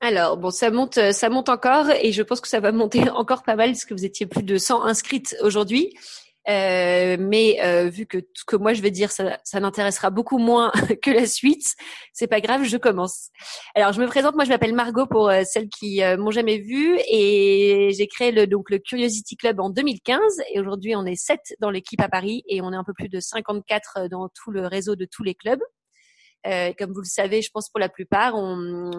alors bon, ça monte, ça monte encore et je pense que ça va monter encore pas mal parce que vous étiez plus de 100 inscrites aujourd'hui. Euh, mais euh, vu que ce que moi je vais dire, ça, ça n'intéressera beaucoup moins que la suite, c'est pas grave, je commence. Alors je me présente, moi je m'appelle Margot pour euh, celles qui m'ont jamais vue et j'ai créé le donc le Curiosity Club en 2015 et aujourd'hui on est sept dans l'équipe à Paris et on est un peu plus de 54 dans tout le réseau de tous les clubs. Euh, comme vous le savez, je pense pour la plupart, on,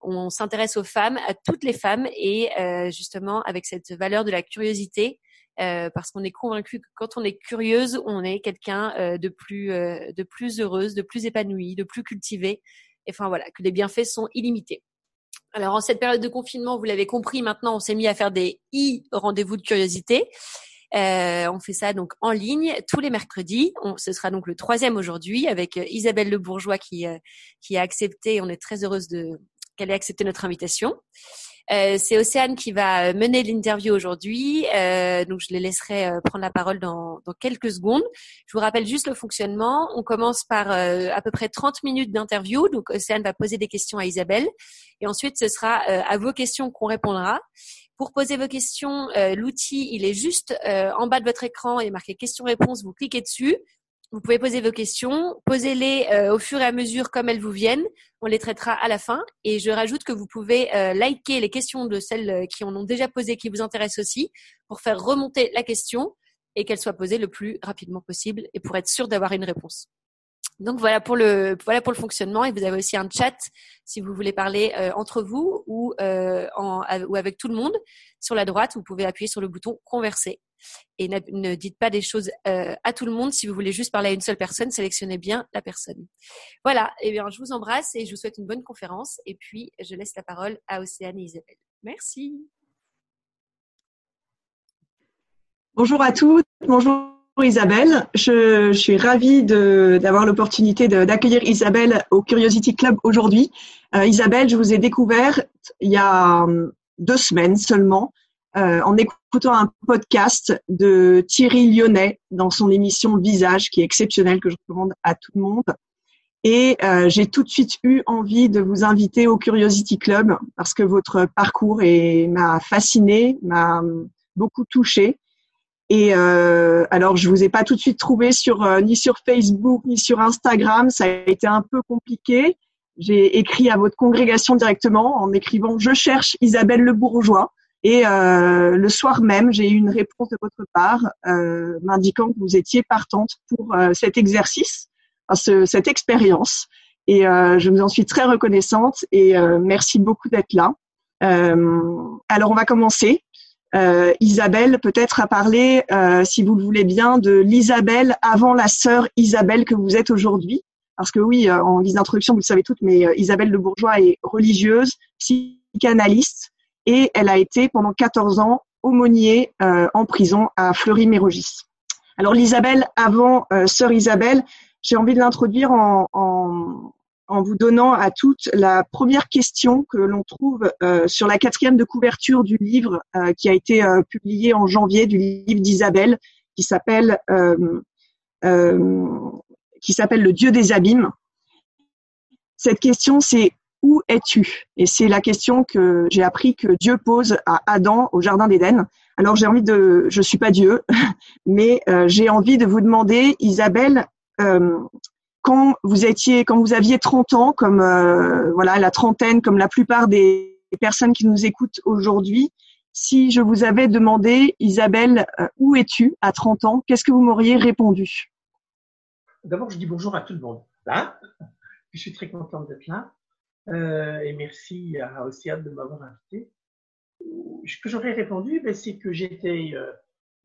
on s'intéresse aux femmes, à toutes les femmes, et euh, justement avec cette valeur de la curiosité, euh, parce qu'on est convaincu que quand on est curieuse, on est quelqu'un euh, de plus euh, de plus heureuse, de plus épanouie, de plus cultivé. Et enfin voilà, que les bienfaits sont illimités. Alors en cette période de confinement, vous l'avez compris, maintenant on s'est mis à faire des i rendez-vous de curiosité. Euh, on fait ça donc en ligne tous les mercredis. Ce sera donc le troisième aujourd'hui avec Isabelle Le Bourgeois qui qui a accepté. On est très heureuse de qu'elle ait accepté notre invitation. Euh, c'est Océane qui va mener l'interview aujourd'hui, euh, donc je les laisserai euh, prendre la parole dans, dans, quelques secondes. Je vous rappelle juste le fonctionnement. On commence par euh, à peu près 30 minutes d'interview, donc Océane va poser des questions à Isabelle, et ensuite ce sera à vos questions qu'on répondra. Pour poser vos questions, l'outil il est juste en bas de votre écran, il est marqué questions-réponses, vous cliquez dessus. Vous pouvez poser vos questions, posez-les euh, au fur et à mesure comme elles vous viennent. On les traitera à la fin. Et je rajoute que vous pouvez euh, liker les questions de celles euh, qui en ont déjà posé, qui vous intéressent aussi, pour faire remonter la question et qu'elle soit posée le plus rapidement possible et pour être sûr d'avoir une réponse. Donc voilà pour le voilà pour le fonctionnement et vous avez aussi un chat si vous voulez parler entre vous ou en, ou avec tout le monde sur la droite vous pouvez appuyer sur le bouton converser et ne, dites pas des choses euh, à tout le monde. Si vous voulez juste parler à une seule personne, sélectionnez bien la personne. Voilà, et eh bien je vous embrasse et je vous souhaite une bonne conférence. Et puis je laisse la parole à Océane et Isabelle. Merci. Bonjour à toutes, bonjour Isabelle. Je, suis ravie d'avoir l'opportunité d'accueillir Isabelle au Curiosity Club aujourd'hui. Euh, Isabelle, je vous ai découvert il y a hum, deux semaines seulement euh, en écoutant un podcast de Thierry Lyonnais dans son émission Visage, qui est exceptionnel, que je recommande à tout le monde. Et euh, j'ai tout de suite eu envie de vous inviter au Curiosity Club parce que votre parcours m'a fasciné, m'a beaucoup touché. Et euh, alors, je vous ai pas tout de suite trouvé sur ni sur Facebook ni sur Instagram. Ça a été un peu compliqué. J'ai écrit à votre congrégation directement en écrivant "Je cherche Isabelle Le Bourgeois". Et euh, le soir même, j'ai eu une réponse de votre part euh, m'indiquant que vous étiez partante pour euh, cet exercice, ce, cette expérience. Et euh, je vous en suis très reconnaissante et euh, merci beaucoup d'être là. alors, on va commencer. Isabelle, peut-être à parler, si vous le voulez bien, de l'Isabelle avant la sœur Isabelle que vous êtes aujourd'hui. Parce que oui, en guise d'introduction, vous le savez toutes, mais Isabelle de Bourgeois est religieuse, psychanalyste, et elle a été pendant 14 ans aumônier euh, en prison à Fleury-Mérogis. Alors l'Isabelle, avant euh, sœur Isabelle, j'ai envie de l'introduire en, vous donnant à toutes la première question que l'on trouve euh, sur la quatrième de couverture du livre qui a été publié en janvier, du livre d'Isabelle, qui s'appelle qui s'appelle Le Dieu des abîmes. Cette question, c'est où es-tu? Et c'est la question que j'ai appris que Dieu pose à Adam au jardin d'Éden. Alors j'ai envie de, je suis pas Dieu, mais euh, j'ai envie de vous demander, Isabelle, euh, quand vous étiez, quand vous aviez 30 ans, comme euh, voilà la trentaine, comme la plupart des personnes qui nous écoutent aujourd'hui, si je vous avais demandé, Isabelle, où es-tu à 30 ans, qu'est-ce que vous m'auriez répondu? D'abord, je dis bonjour à tout le monde. Là, je suis très contente d'être là. Euh, et merci à Océane de m'avoir invité. Ce que j'aurais répondu, ben, c'est que j'étais euh,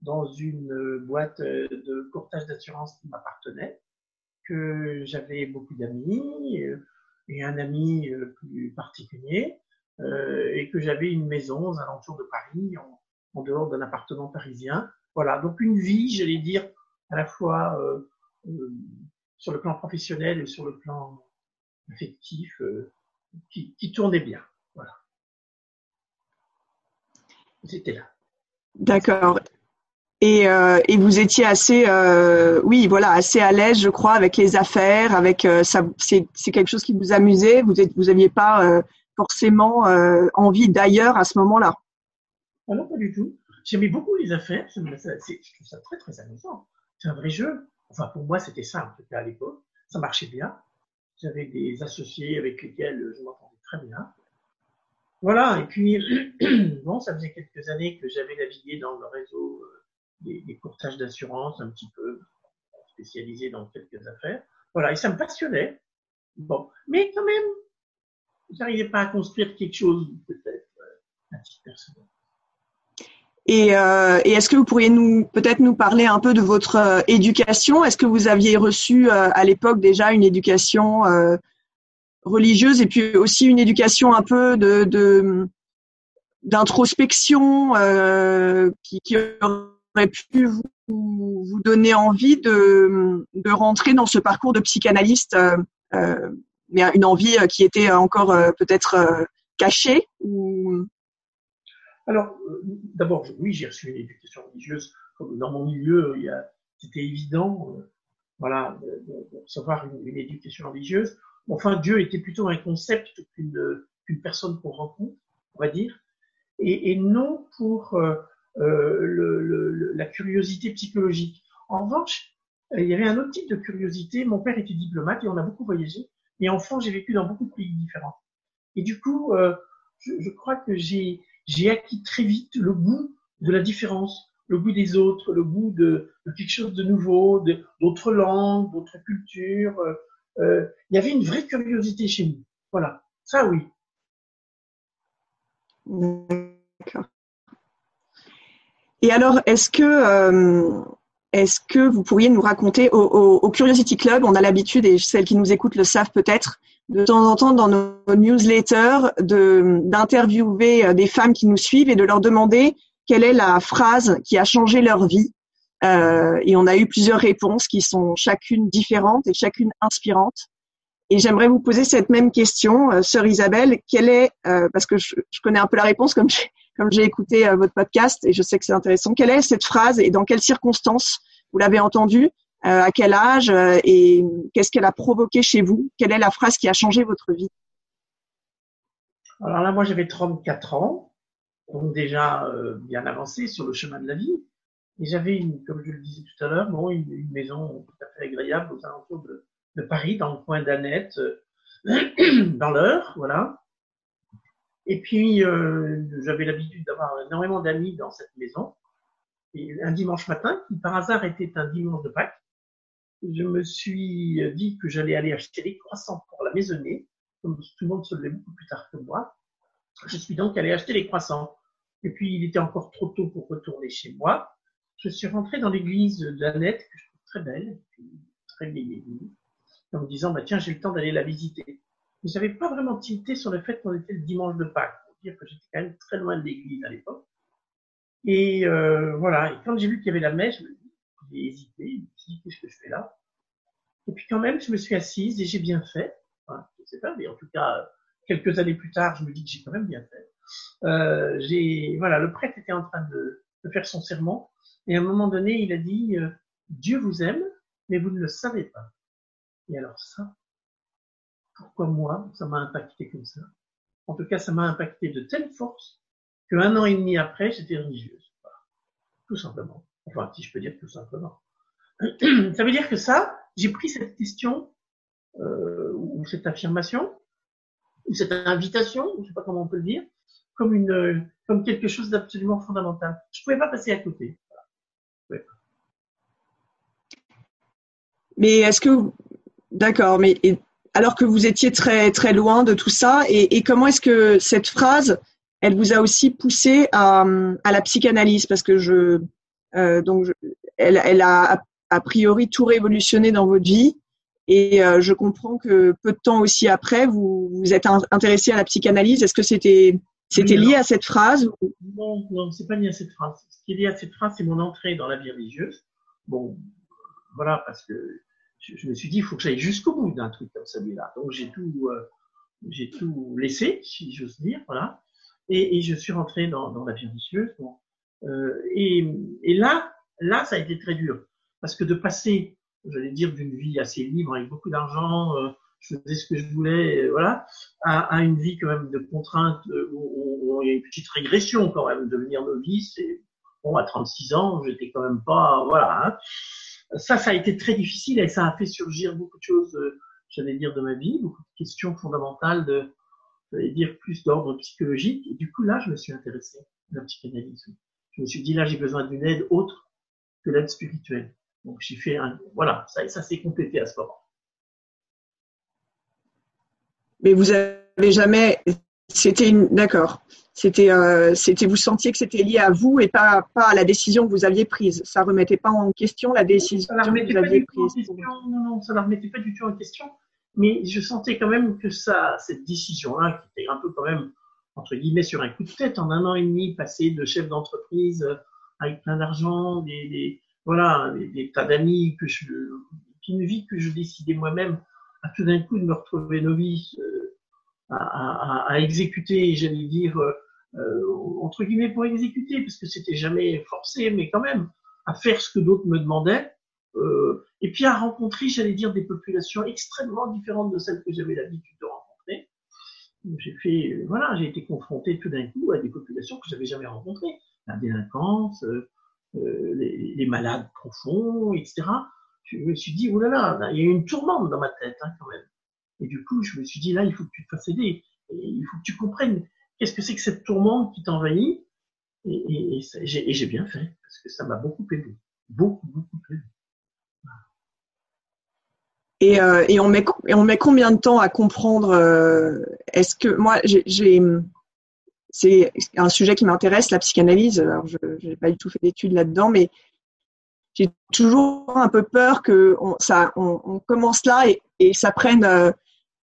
dans une boîte euh, de courtage d'assurance qui m'appartenait, que j'avais beaucoup d'amis et un ami plus particulier, et que j'avais une maison aux alentours de Paris, en, en dehors d'un appartement parisien. Voilà, donc une vie, j'allais dire, à la fois sur le plan professionnel et sur le plan affectif, qui, qui tournait bien. Voilà. C'était là. D'accord. Et, euh, et, vous étiez assez, euh, oui, voilà, assez à l'aise, je crois, avec les affaires, avec euh, ça. C'est quelque chose qui vous amusait. Vous êtes, vous aviez pas forcément envie d'ailleurs à ce moment-là? Ah non, pas du tout. J'aimais beaucoup les affaires. je trouve ça très très amusant. C'est un vrai jeu. Enfin, pour moi, c'était ça en tout cas à l'époque. Ça marchait bien. J'avais des associés avec lesquels je m'entendais très bien. Voilà, et puis, bon, ça faisait quelques années que j'avais navigué dans le réseau euh, des, courtages d'assurance, un petit peu spécialisé dans quelques affaires. Voilà, et ça me passionnait. Bon, mais quand même, j'arrivais pas à construire quelque chose, peut-être, euh, à titre personnel. Et, euh, est-ce que vous pourriez nous peut-être nous parler un peu de votre euh, éducation? Est-ce que vous aviez reçu euh, à l'époque déjà une éducation euh, religieuse et puis aussi une éducation un peu de, d'introspection qui, qui, aurait pu vous, vous, donner envie de, de rentrer dans ce parcours de psychanalyste, mais une envie qui était encore peut-être cachée ou alors, euh, d'abord, oui, j'ai reçu une éducation religieuse. Comme dans mon milieu, c'était évident, euh, voilà, de, recevoir une, éducation religieuse. Enfin, Dieu était plutôt un concept qu'une personne qu'on rencontre, on va dire, et, et non pour euh, le, la curiosité psychologique. En revanche, il y avait un autre type de curiosité. Mon père était diplomate et on a beaucoup voyagé. Et enfant, j'ai vécu dans beaucoup de pays différents. Et du coup, je, je crois que j'ai j'ai acquis très vite le goût de la différence, le goût des autres, le goût de, quelque chose de nouveau, d'autres langues, d'autres cultures. Euh, euh, il y avait une vraie curiosité chez nous. Voilà, ça oui. Et alors, est-ce que euh, est-ce que vous pourriez nous raconter au Curiosity Club, on a l'habitude et celles qui nous écoutent le savent peut-être, de temps en temps dans nos newsletters d'interviewer euh, des femmes qui nous suivent et de leur demander quelle est la phrase qui a changé leur vie. Euh, et on a eu plusieurs réponses qui sont chacune différentes et chacune inspirantes. Et j'aimerais vous poser cette même question, euh, sœur Isabelle, quelle est, euh, parce que je, connais un peu la réponse comme j'ai comme j'ai écouté votre podcast et je sais que c'est intéressant, quelle est cette phrase et dans quelles circonstances? Vous l'avez entendue à quel âge euh, et qu'est-ce qu'elle a provoqué chez vous? Quelle est la phrase qui a changé votre vie? Alors là, moi, j'avais 34 ans, donc déjà euh, bien avancé sur le chemin de la vie. Et j'avais, comme je le disais tout à l'heure, bon, une, maison tout à fait agréable aux alentours de, Paris, dans le coin d'Annette, dans l'heure, voilà. Et puis, euh, j'avais l'habitude d'avoir énormément d'amis dans cette maison. Et un dimanche matin, qui par hasard était un dimanche de Pâques, je me suis dit que j'allais aller acheter des croissants pour la maisonnée, comme tout le monde se levait beaucoup plus tard que moi. Je suis donc allé acheter les croissants. Et puis, il était encore trop tôt pour retourner chez moi. Je suis rentré dans l'église d'Annette, que je trouve très belle, très vieille église, en me disant, bah, tiens, j'ai le temps d'aller la visiter. Mais j'avais pas vraiment tilté sur le fait qu'on était le dimanche de Pâques, pour dire que j'étais quand même très loin de l'église à l'époque. Et euh, voilà, et quand j'ai vu qu'il y avait la messe, j'ai hésité, qu'est-ce que je fais là? Et puis quand même, je me suis assise et j'ai bien fait. Enfin, je sais pas, mais en tout cas, quelques années plus tard, je me dis que j'ai quand même bien fait. Euh, j'ai, voilà, le prêtre était en train de, faire son serment et à un moment donné, il a dit euh, Dieu vous aime, mais vous ne le savez pas. Et alors ça, pourquoi moi, ça m'a impacté comme ça? En tout cas, ça m'a impacté de telle force qu'un an et demi après, j'étais religieuse. Tout simplement. Enfin, si je peux dire tout simplement. Ça veut dire que ça, j'ai pris cette question, euh, ou cette affirmation, ou cette invitation, je ne sais pas comment on peut le dire, comme une, comme quelque chose d'absolument fondamental. Je ne pouvais pas passer à côté. Mais est-ce que, d'accord, mais alors que vous étiez très très loin de tout ça, et, et comment est-ce que cette phrase, elle vous a aussi poussé à, à la psychanalyse, parce que je euh, donc, elle, elle, a a priori tout révolutionné dans votre vie. Et euh, je comprends que peu de temps aussi après, vous vous êtes intéressé à la psychanalyse. Est-ce que c'était c'était lié à cette phrase Non, non, c'est pas lié à cette phrase. Ce qui est lié à cette phrase, c'est mon entrée dans la vie religieuse. Bon, voilà, parce que je, je me suis dit, il faut que j'aille jusqu'au bout d'un truc comme celui-là. Donc j'ai tout, euh, j'ai tout laissé, si j'ose dire, voilà. Et, et, je suis rentré dans, dans la vie religieuse. Bon, et, et, là, là, ça a été très dur. Parce que de passer, j'allais dire, d'une vie assez libre, avec beaucoup d'argent, euh, je faisais ce que je voulais, voilà, à, une vie quand même de contraintes où, il y a une petite régression quand même, devenir novice. Et, bon, à 36 ans, j'étais quand même pas, voilà. Hein. Ça, ça a été très difficile et ça a fait surgir beaucoup de choses, j'allais dire, de ma vie, beaucoup de questions fondamentales de, j'allais dire, plus d'ordre psychologique. Et du coup, là, je me suis intéressé à la psychanalyse. Je me suis dit, là, j'ai besoin d'une aide autre que l'aide spirituelle. Donc, j'ai fait un, voilà, ça, ça s'est complété à ce moment. Mais vous avez jamais, c'était une, d'accord. C'était, euh, c'était, vous sentiez que c'était lié à vous et pas, pas à la décision que vous aviez prise. Ça remettait pas en question la décision que vous aviez prise. Non, non, ça ne remettait pas du tout en question. Mais je sentais quand même que ça, cette décision-là, qui était un peu quand même, entre guillemets, sur un coup de tête, en un an et demi, passé de chef d'entreprise euh, avec plein d'argent, des, des, voilà, des, tas d'amis, que je, une vie que je décidais moi-même, à tout d'un coup de me retrouver novice, euh, à, à, à, exécuter, j'allais dire, euh, euh, entre guillemets pour exécuter, parce que c'était jamais forcé, mais quand même, à faire ce que d'autres me demandaient, euh, et puis à rencontrer, j'allais dire, des populations extrêmement différentes de celles que j'avais l'habitude. J'ai fait, voilà, j'ai été confronté tout d'un coup à des populations que j'avais jamais rencontrées, la délinquance, euh, euh, les, les, malades profonds, etc. Je me suis dit, oh là là, il y a une tourmente dans ma tête hein, quand même. Et du coup, je me suis dit, là, il faut que tu te fasses aider. Il faut que tu comprennes qu'est-ce que c'est que cette tourmente qui t'envahit. Et, et, et j'ai bien fait, parce que ça m'a beaucoup aidé. Beaucoup, beaucoup aidé. Et, euh, et, on met, combien de temps à comprendre euh, Est-ce que moi, c'est un sujet qui m'intéresse, la psychanalyse. Alors, je n'ai pas du tout fait d'études là-dedans, mais j'ai toujours un peu peur que on, ça, on, commence là et, ça prenne, euh,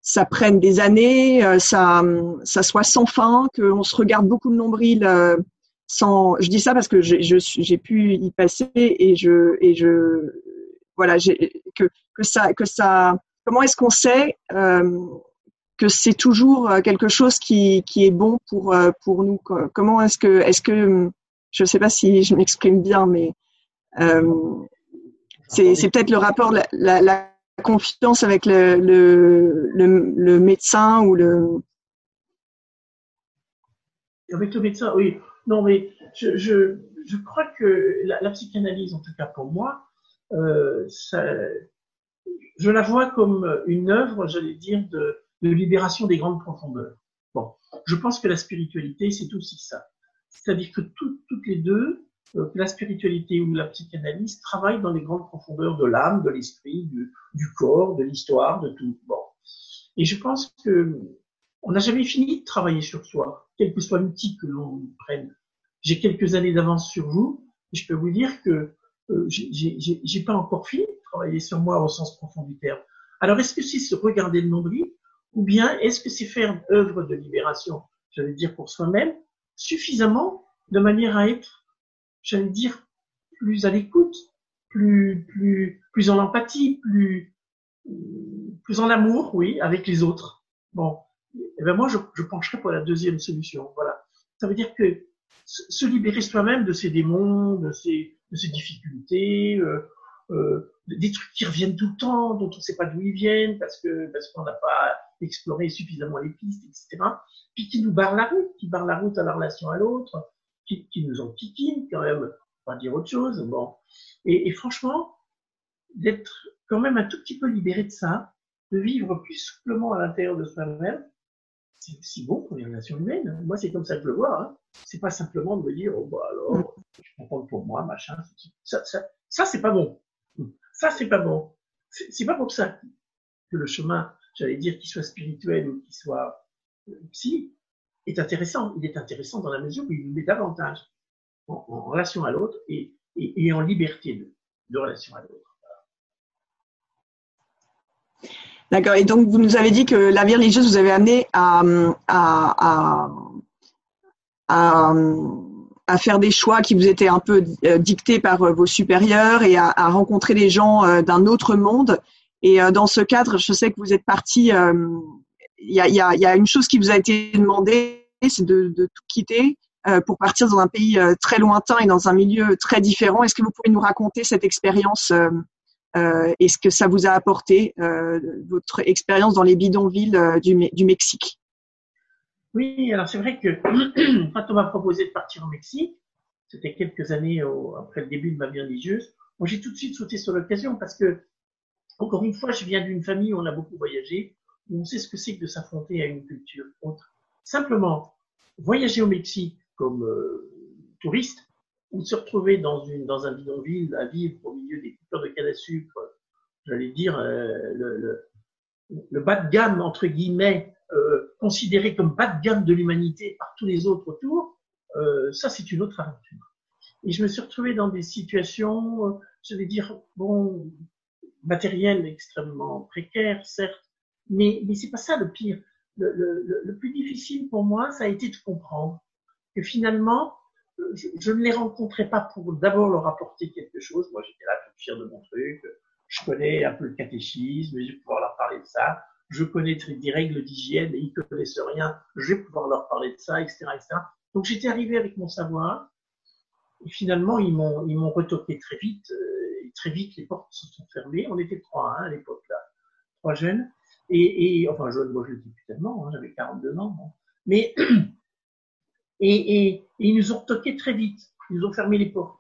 ça prenne des années, ça, ça soit sans fin, qu'on se regarde beaucoup de nombril. Sans, je dis ça parce que j'ai pu y passer et je, voilà, que, que ça, que ça, comment est-ce qu'on sait euh, que c'est toujours euh, quelque chose qui, qui est bon pour euh, pour nous Comment est-ce que, est-ce que, je ne sais pas si je m'exprime bien, mais euh, c'est, c'est peut-être le rapport, la, la, la confiance avec le, le, le, le, médecin ou le. Avec le médecin, oui. Non, mais je, je, je crois que la, la, psychanalyse, en tout cas pour moi, euh, ça, je la vois comme une œuvre, j'allais dire, de, libération des grandes profondeurs. Bon, je pense que la spiritualité, c'est aussi ça. C'est-à-dire que tout, toutes les deux, euh, la spiritualité ou la psychanalyse travaillent dans les grandes profondeurs de l'âme, de l'esprit, du, du, corps, de l'histoire, de tout. Bon. Et je pense que on n'a jamais fini de travailler sur soi, quel que soit l'outil que l'on prenne. J'ai quelques années d'avance sur vous, et je peux vous dire que euh, j'ai pas encore fini de travailler sur moi au sens profond du terme. Alors, est-ce que c'est se regarder le nombril ou bien est-ce que c'est faire œuvre de libération, j'allais dire pour soi-même, suffisamment de manière à être, j'allais dire, plus à l'écoute, plus, plus, plus en empathie, plus, plus en amour, oui, avec les autres? Bon, eh ben moi, je, je pencherai pour la deuxième solution. Voilà. Ça veut dire que se libérer soi-même de ses démons, de ses, de ses difficultés, euh, euh, des trucs qui reviennent tout le temps, dont on ne sait pas d'où ils viennent, parce que parce qu'on n'a pas exploré suffisamment les pistes, etc. Puis qui nous barrent la route, qui barrent la route à la relation à l'autre, qui, nous enquiquinent quand même, pas dire autre chose. Bon, et, et franchement, d'être quand même un tout petit peu libéré de ça, de vivre plus souplement à l'intérieur de soi-même, si bon pour les relations humaines. Moi, c'est comme ça que je le vois. Hein. C'est pas simplement de me dire, oh, bah alors, je comprends pour moi, machin. Ça, ça, ça c'est pas bon. Ça, c'est pas bon. C'est pas pour ça que le chemin, j'allais dire, qu'il soit spirituel ou qu'il soit euh, psy, est intéressant. Il est intéressant dans la mesure où il nous met davantage en, en relation à l'autre et, et, et, en liberté de, de relation à l'autre. D'accord. Et donc, vous nous avez dit que la vie religieuse vous avait amené à, à, à, à, faire des choix qui vous étaient un peu euh, dictés par euh, vos supérieurs et à, rencontrer des gens euh, d'un autre monde. Et dans ce cadre, je sais que vous êtes parti. Il y, a, y, a, y a une chose qui vous a été demandée, c'est de, de, tout quitter pour partir dans un pays très lointain et dans un milieu très différent. Est-ce que vous pouvez nous raconter cette expérience et ce que ça vous a apporté, euh, votre expérience dans les bidonvilles euh, du, Mexique? Oui, alors c'est vrai que quand on m'a proposé de partir au Mexique, c'était quelques années après le début de ma vie religieuse, j'ai tout de suite sauté sur l'occasion parce que, encore une fois, je viens d'une famille où on a beaucoup voyagé, où on sait ce que c'est que de s'affronter à une culture autre. Simplement, voyager au Mexique comme touriste, ou se retrouver dans, une, dans un bidonville à vivre au milieu des coupures de canne à sucre, j'allais dire euh, le, le, le, bas de gamme, entre guillemets, euh, considéré comme bas de gamme de l'humanité par tous les autres autour, euh, ça c'est une autre aventure. Et je me suis retrouvé dans des situations, euh, j'allais dire, bon, matérielles extrêmement précaires, certes, mais, mais c'est pas ça le pire. Le, le, le plus difficile pour moi, ça a été de comprendre que finalement, je, ne les rencontrais pas pour d'abord leur apporter quelque chose. Moi, j'étais là tout fier de mon truc. Je connais un peu le catéchisme, je vais pouvoir leur parler de ça. Je connais des règles d'hygiène et ils connaissent rien. Je vais pouvoir leur parler de ça, etc., etc. Donc, j'étais arrivé avec mon savoir. Et finalement, ils m'ont, ils m'ont retoqué très vite. Euh, et très vite, les portes se sont fermées. On était trois hein, à l'époque là, trois jeunes. Et, et enfin, jeunes, moi je le dis plus tellement. Hein, j'avais 42 ans. Mais et, et, ils nous ont retoqué très vite. Ils nous ont fermé les portes.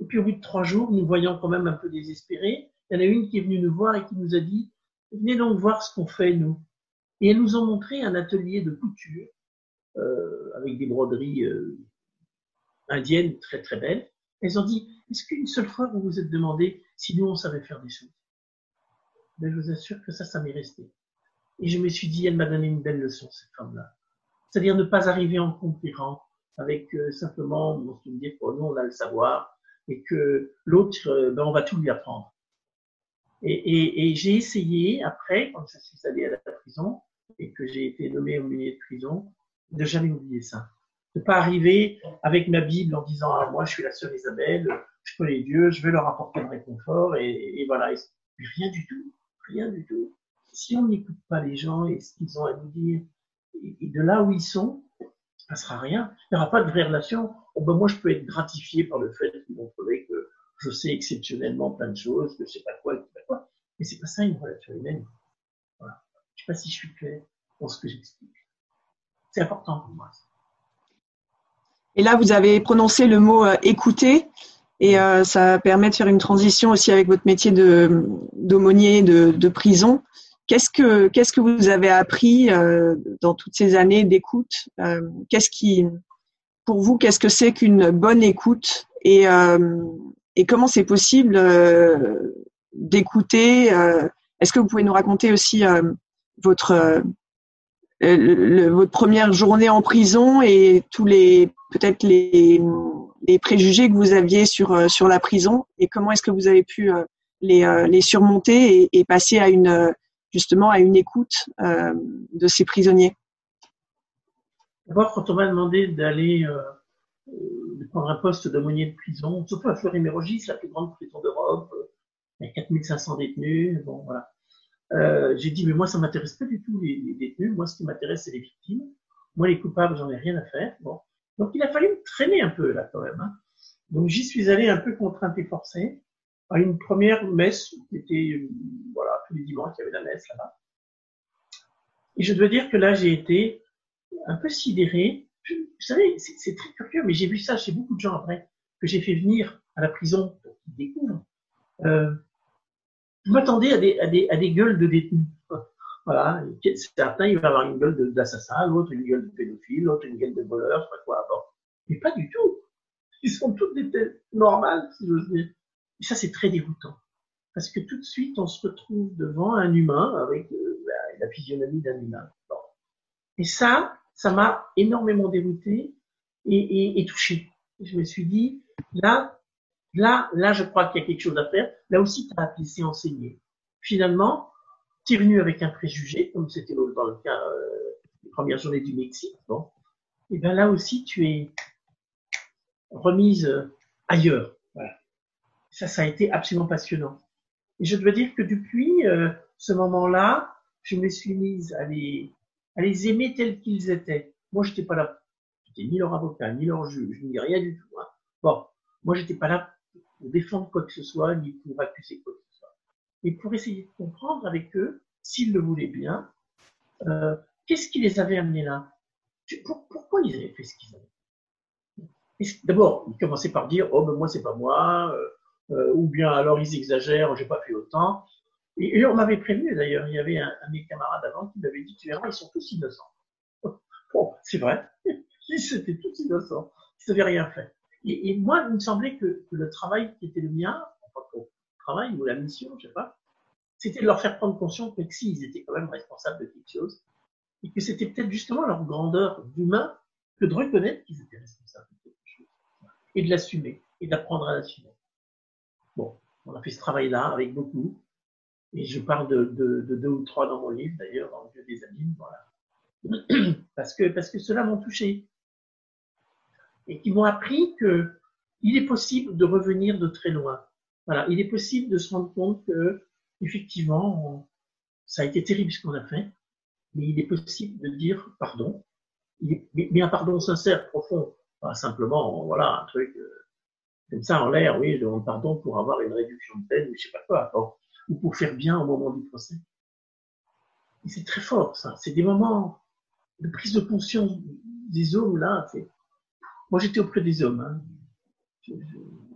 Et puis au bout de trois jours, nous voyant quand même un peu désespérés, il y en a une qui est venue nous voir et qui nous a dit Venez donc voir ce qu'on fait, nous. Et elles nous ont montré un atelier de couture euh, avec des broderies euh, indiennes très très belles. Elles ont dit Est-ce qu'une seule fois vous vous êtes demandé si nous on savait faire des choses? Ben, Je vous assure que ça, ça m'est resté. Et je me suis dit Elle m'a donné une belle leçon, cette femme-là c'est-à-dire ne pas arriver en concurrent avec euh, simplement on se dire que nous on a le savoir et que l'autre euh, ben, on va tout lui apprendre. Et j'ai essayé après quand je suis allé à la prison et que j'ai été nommé au milieu de prison de jamais oublier ça, de pas arriver avec ma Bible en disant ah, moi je suis la sœur Isabelle, je connais Dieu, je vais leur apporter le réconfort et, et voilà. Mais rien du tout, rien du tout. Si on n'écoute pas les gens et ce qu'ils ont à nous dire, et de là où ils sont, il ne passera rien. Il n'y aura pas de vraie relation. Oh ben moi, je peux être gratifié par le fait qu'ils vont trouver que je sais exceptionnellement plein de choses, que je sais pas quoi, je sais pas quoi. Mais c'est pas ça une relation humaine. Voilà. Je sais pas si je suis clair dans ce que j'explique. C'est important pour moi. Et là, vous avez prononcé le mot euh, écouter. Et euh, ça permet de faire une transition aussi avec votre métier de d'aumônier de, de, prison. Qu'est-ce que qu'est-ce que vous avez appris euh, dans toutes ces années d'écoute euh, Qu'est-ce qui, pour vous, qu'est-ce que c'est qu'une bonne écoute et euh, et comment c'est possible d'écouter Est-ce que vous pouvez nous raconter aussi votre votre première journée en prison et tous les peut-être les, préjugés que vous aviez sur sur la prison et comment est-ce que vous avez pu les, les surmonter et passer à une justement à une écoute euh, de ces prisonniers D'abord, quand on m'a demandé d'aller euh, de prendre un poste d'aumônier de prison, surtout à Fleury-Mérogis, la plus grande prison d'Europe, il y a 4500 détenus, bon voilà. Euh, j'ai dit, mais moi, ça m'intéresse pas du tout les, détenus. Moi, ce qui m'intéresse, c'est les victimes. Moi, les coupables, j'en ai rien à faire. Bon. Donc, il a fallu me traîner un peu, là, quand même. Hein. Donc, j'y suis allé un peu contraint et forcé à une première messe qui était, voilà, tous les dimanches, il y avait la messe là-bas. Et je dois dire que là, j'ai été un peu sidéré. vous savez, c'est très curieux, mais j'ai vu ça chez beaucoup de gens après, que j'ai fait venir à la prison pour qu'ils découvrent. Euh, je m'attendais à des, à, des, à des gueules de détenus. Voilà, certains, il va avoir une gueule d'assassin, l'autre une gueule de pédophile, l'autre une gueule de voleur, je sais pas quoi. Bon. Mais pas du tout. Ils sont tous des têtes normales, si j'ose dire. Et ça, c'est très déroutant. Parce que tout de suite, on se retrouve devant un humain avec euh, la physionomie d'un humain. Et ça, ça m'a énormément dérouté et, et, et, touché. Je me suis dit, là, là, là, je crois qu'il y a quelque chose à faire. Là aussi, tu as appris, c'est enseigner. Finalement, tu es venu avec un préjugé, comme c'était dans le cas euh, des premières journées du Mexique. Bon. Et bien là aussi, tu es remise euh, ailleurs. Ça, ça a été absolument passionnant. Et je dois dire que depuis euh, ce moment-là, je me suis mise à les, à les aimer tels qu'ils étaient. Moi, j'étais pas là, j'étais ni leur avocat, ni leur juge, ni rien du tout. Hein. Bon, moi, j'étais pas là pour défendre quoi que ce soit, ni pour accuser quoi que ce soit. Et pour essayer de comprendre avec eux, s'ils le voulaient bien, euh, qu'est-ce qui les avait amenés là? Pourquoi ils avaient fait ce qu'ils avaient D'abord, ils commençaient par dire Oh, ben moi, c'est pas moi, euh, euh, ou bien alors ils exagèrent, j'ai pas fait autant. Et, on m'avait prévenu d'ailleurs, il y avait un, de mes camarades avant qui m'avait dit Tu verras, ils sont tous innocents. bon, c'est vrai, ils étaient tous innocents, ils n'avaient rien fait. Et, moi, il me semblait que, le travail qui était le mien, enfin, le travail ou la mission, je sais pas, c'était de leur faire prendre conscience que si, ils étaient quand même responsables de quelque chose, et que c'était peut-être justement leur grandeur d'humain que de reconnaître qu'ils étaient responsables de quelque chose, et de l'assumer, et d'apprendre à l'assumer. On a fait ce travail-là avec beaucoup, et je parle de, deux ou trois dans mon livre, d'ailleurs, dans le Dieu des abîmes, voilà. parce que, parce que cela m'ont touché. Et qui m'ont appris que il est possible de revenir de très loin. Voilà, il est possible de se rendre compte que, effectivement, ça a été terrible ce qu'on a fait, mais il est possible de dire pardon, mais un pardon sincère, profond, pas simplement, voilà, un truc euh, comme ça en l'air, oui, je demande pardon pour avoir une réduction de peine, ou je sais pas quoi, ou pour faire bien au moment du procès. Et c'est très fort, ça. C'est des moments de prise de conscience des hommes, là. Moi, j'étais auprès des hommes. Hein.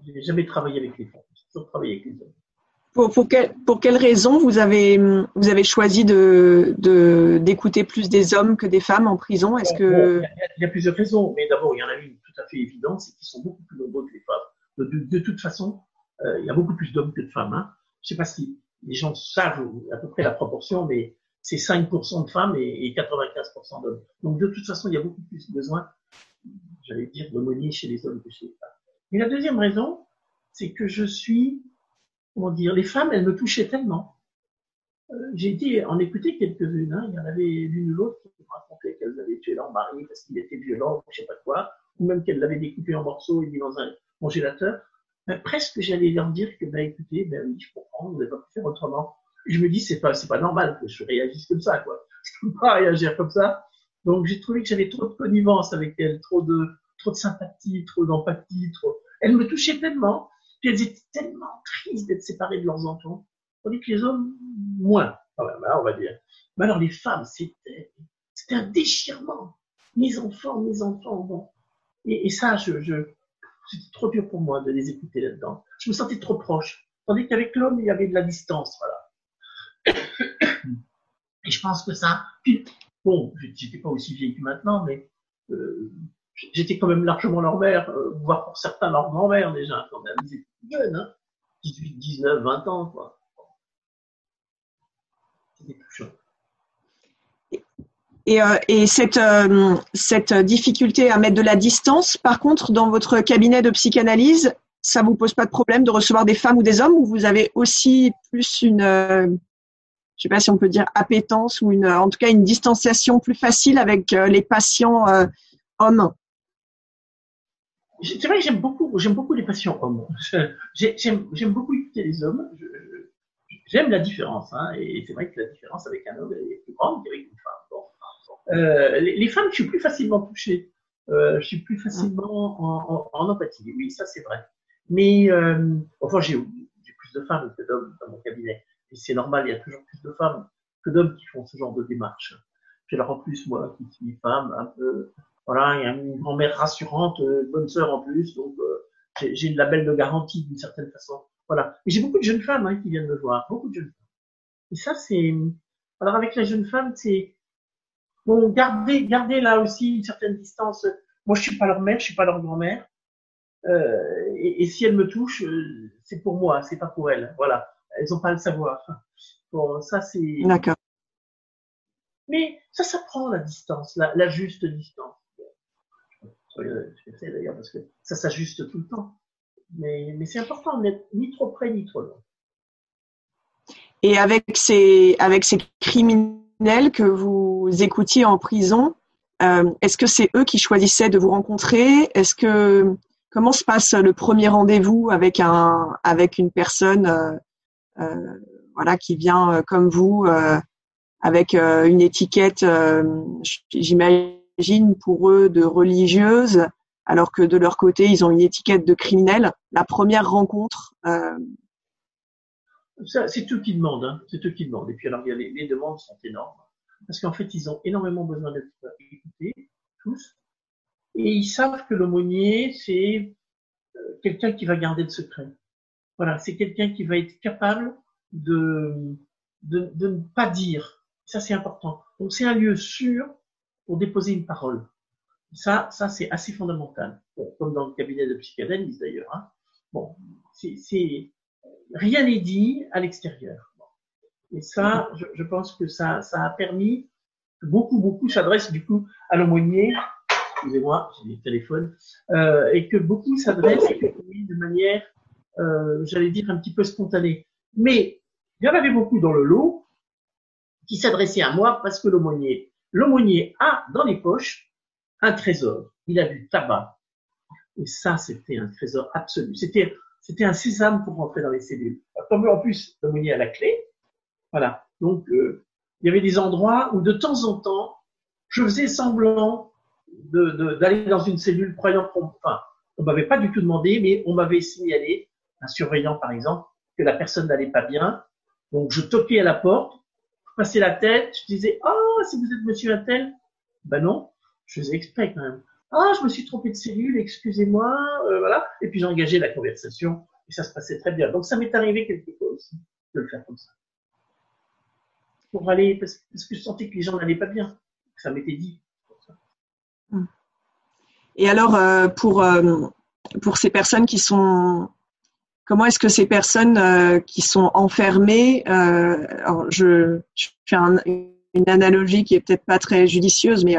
Je n'ai jamais travaillé avec les femmes. J'ai toujours travaillé avec les hommes. Pour, pour, quelle, pour quelle raison vous avez, vous avez choisi de, d'écouter plus des hommes que des femmes en prison? Est-ce que il, y a, plusieurs raisons, mais d'abord il y en a une tout à fait évidente, c'est qu'ils sont beaucoup plus nombreux que les femmes. De, toute façon, euh, il y a beaucoup plus d'hommes que de femmes. Hein. Je sais pas si les gens savent à peu près la proportion, mais c'est 5% de femmes et, 95% d'hommes. Donc de toute façon, il y a beaucoup plus besoin, j'allais dire, d'aumônier chez les hommes que chez les femmes. Mais la deuxième raison, c'est que je suis, comment dire, les femmes, elles me touchaient tellement. Euh, j'ai dit, en écouter quelques-unes, hein, il y en avait l'une ou l'autre qui me racontait qu'elles avaient tué leur mari parce qu'il était violent, ou je sais pas quoi, ou même qu'elles l'avaient découpé en morceaux et mis dans un congélateur ben, presque j'allais leur dire que, ben, écoutez, ben je comprends, vous n'avez pas pu faire autrement. Et je me dis, c'est pas, c'est pas normal que je réagisse comme ça, quoi. Je peux pas réagir comme ça. Donc, j'ai trouvé que j'avais trop de connivence avec elle, trop de, trop de sympathie, trop d'empathie, trop. Elle me touchait tellement, puis elles étaient tellement tristes d'être séparées de leurs enfants. Tandis que les hommes, moins, quand hein, on va dire. Mais alors, les femmes, c'était, c'était un déchirement. Mes enfants, mes enfants, bon. Et, ça, je, c'était trop dur pour moi de les écouter là-dedans. Je me sentais trop proche. Tandis qu'avec l'homme, il y avait de la distance, voilà. Et je pense que ça, bon, j'étais pas aussi vieille que maintenant, mais euh, j'étais quand même largement leur mère, euh, voire pour certains leur grand-mère déjà, quand même. Ils étaient jeunes, hein, 18, 19, 20 ans, quoi. C'était touchant. Et, euh, et cette, euh, cette difficulté à mettre de la distance, par contre, dans votre cabinet de psychanalyse, ça vous pose pas de problème de recevoir des femmes ou des hommes ou vous avez aussi plus une, euh, je sais pas si on peut dire appétence ou une, en tout cas une distanciation plus facile avec les patients hommes? C'est vrai que j'aime beaucoup, j'aime beaucoup les patients hommes. J'aime beaucoup écouter les hommes. J'aime la différence, hein, et c'est vrai que la différence avec un homme est plus grande qu'avec une femme. Euh, les, femmes, je suis plus facilement touchée. Euh, je suis plus facilement en, en, empathie. Oui, ça c'est vrai. Mais euh, enfin, j'ai plus de femmes que d'hommes dans mon cabinet. Et c'est normal, il y a toujours plus de femmes que d'hommes qui font ce genre de démarche. Puis alors en plus, moi, qui suis femme, un peu, voilà, il y a une grand-mère rassurante, une bonne sœur en plus, donc euh, j'ai le label de garantie d'une certaine façon. Voilà. Et j'ai beaucoup de jeunes femmes hein, qui viennent me voir, beaucoup de jeunes femmes. Et ça, c'est. Alors avec les jeunes femmes, c'est Bon, gardez, gardez là aussi une certaine distance. Moi, je suis pas leur mère, je suis pas leur grand-mère. Euh, et, et, si elles me touchent, euh, c'est pour moi, c'est pas pour elles. Voilà, elles ont pas le savoir. Bon, ça c'est. D'accord. Mais ça, ça prend la distance, la, la juste distance. Je d'ailleurs parce que ça s'ajuste tout le temps. Mais, mais c'est important d'être ni trop près ni trop loin. Et avec ces, avec ces criminels que vous écoutiez en prison, euh, est-ce que c'est eux qui choisissaient de vous rencontrer? Est-ce que comment se passe le premier rendez-vous avec un avec une personne euh, euh, voilà qui vient comme vous avec une étiquette j'imagine pour eux de religieuse alors que de leur côté, ils ont une étiquette de criminel? La première rencontre. Euh... C'est eux qui demandent, hein. c'est eux qui demandent. Et puis alors, les, les demandes sont énormes parce qu'en fait, ils ont énormément besoin d'être écoutés, tous, et ils savent que l'aumônier, c'est euh, quelqu'un qui va garder le secret. Voilà, c'est quelqu'un qui va être capable de, de, de ne pas dire. Ça, c'est important. Donc, c'est un lieu sûr pour déposer une parole. Ça, ça c'est assez fondamental. Bon, comme dans le cabinet de psychanalyse d'ailleurs. Hein. Bon, c'est rien n'est dit à l'extérieur. Et ça, je, je, pense que ça, ça a permis que beaucoup, beaucoup s'adressent du coup à l'aumônier. Excusez-moi, j'ai des téléphones. Euh, et que beaucoup s'adressent de manière, euh, j'allais dire, un petit peu spontanée. Mais il y en avait beaucoup dans le lot qui s'adressaient à moi parce que l'aumônier, l'aumônier a dans les poches un trésor. Il a du tabac. Et ça, c'était un trésor absolu. C'était, c'était un sésame pour rentrer dans les cellules. Comme en plus, l'aumônier a la clé. Voilà. Donc, euh, il y avait des endroits où de temps en temps, je faisais semblant d'aller dans une cellule croyant qu'on, enfin, on m'avait pas du tout demandé, mais on m'avait signalé, un surveillant par exemple, que la personne n'allait pas bien. Donc, je toquais à la porte, je passais la tête, je disais, oh, si vous êtes monsieur Attel, ben non, je faisais exprès quand même. Ah, je me suis trompé de cellule, excusez-moi, euh, voilà. Et puis engagé la conversation et ça se passait très bien. Donc ça m'est arrivé quelquefois aussi de le faire comme ça. Pour aller, parce, que je sentais que les gens n'allaient pas bien. Ça m'était dit. Hmm. Et alors, euh, pour, euh, pour ces personnes qui sont comment est-ce que ces personnes qui sont enfermées, je, fais une analogie qui est peut-être pas très judicieuse, mais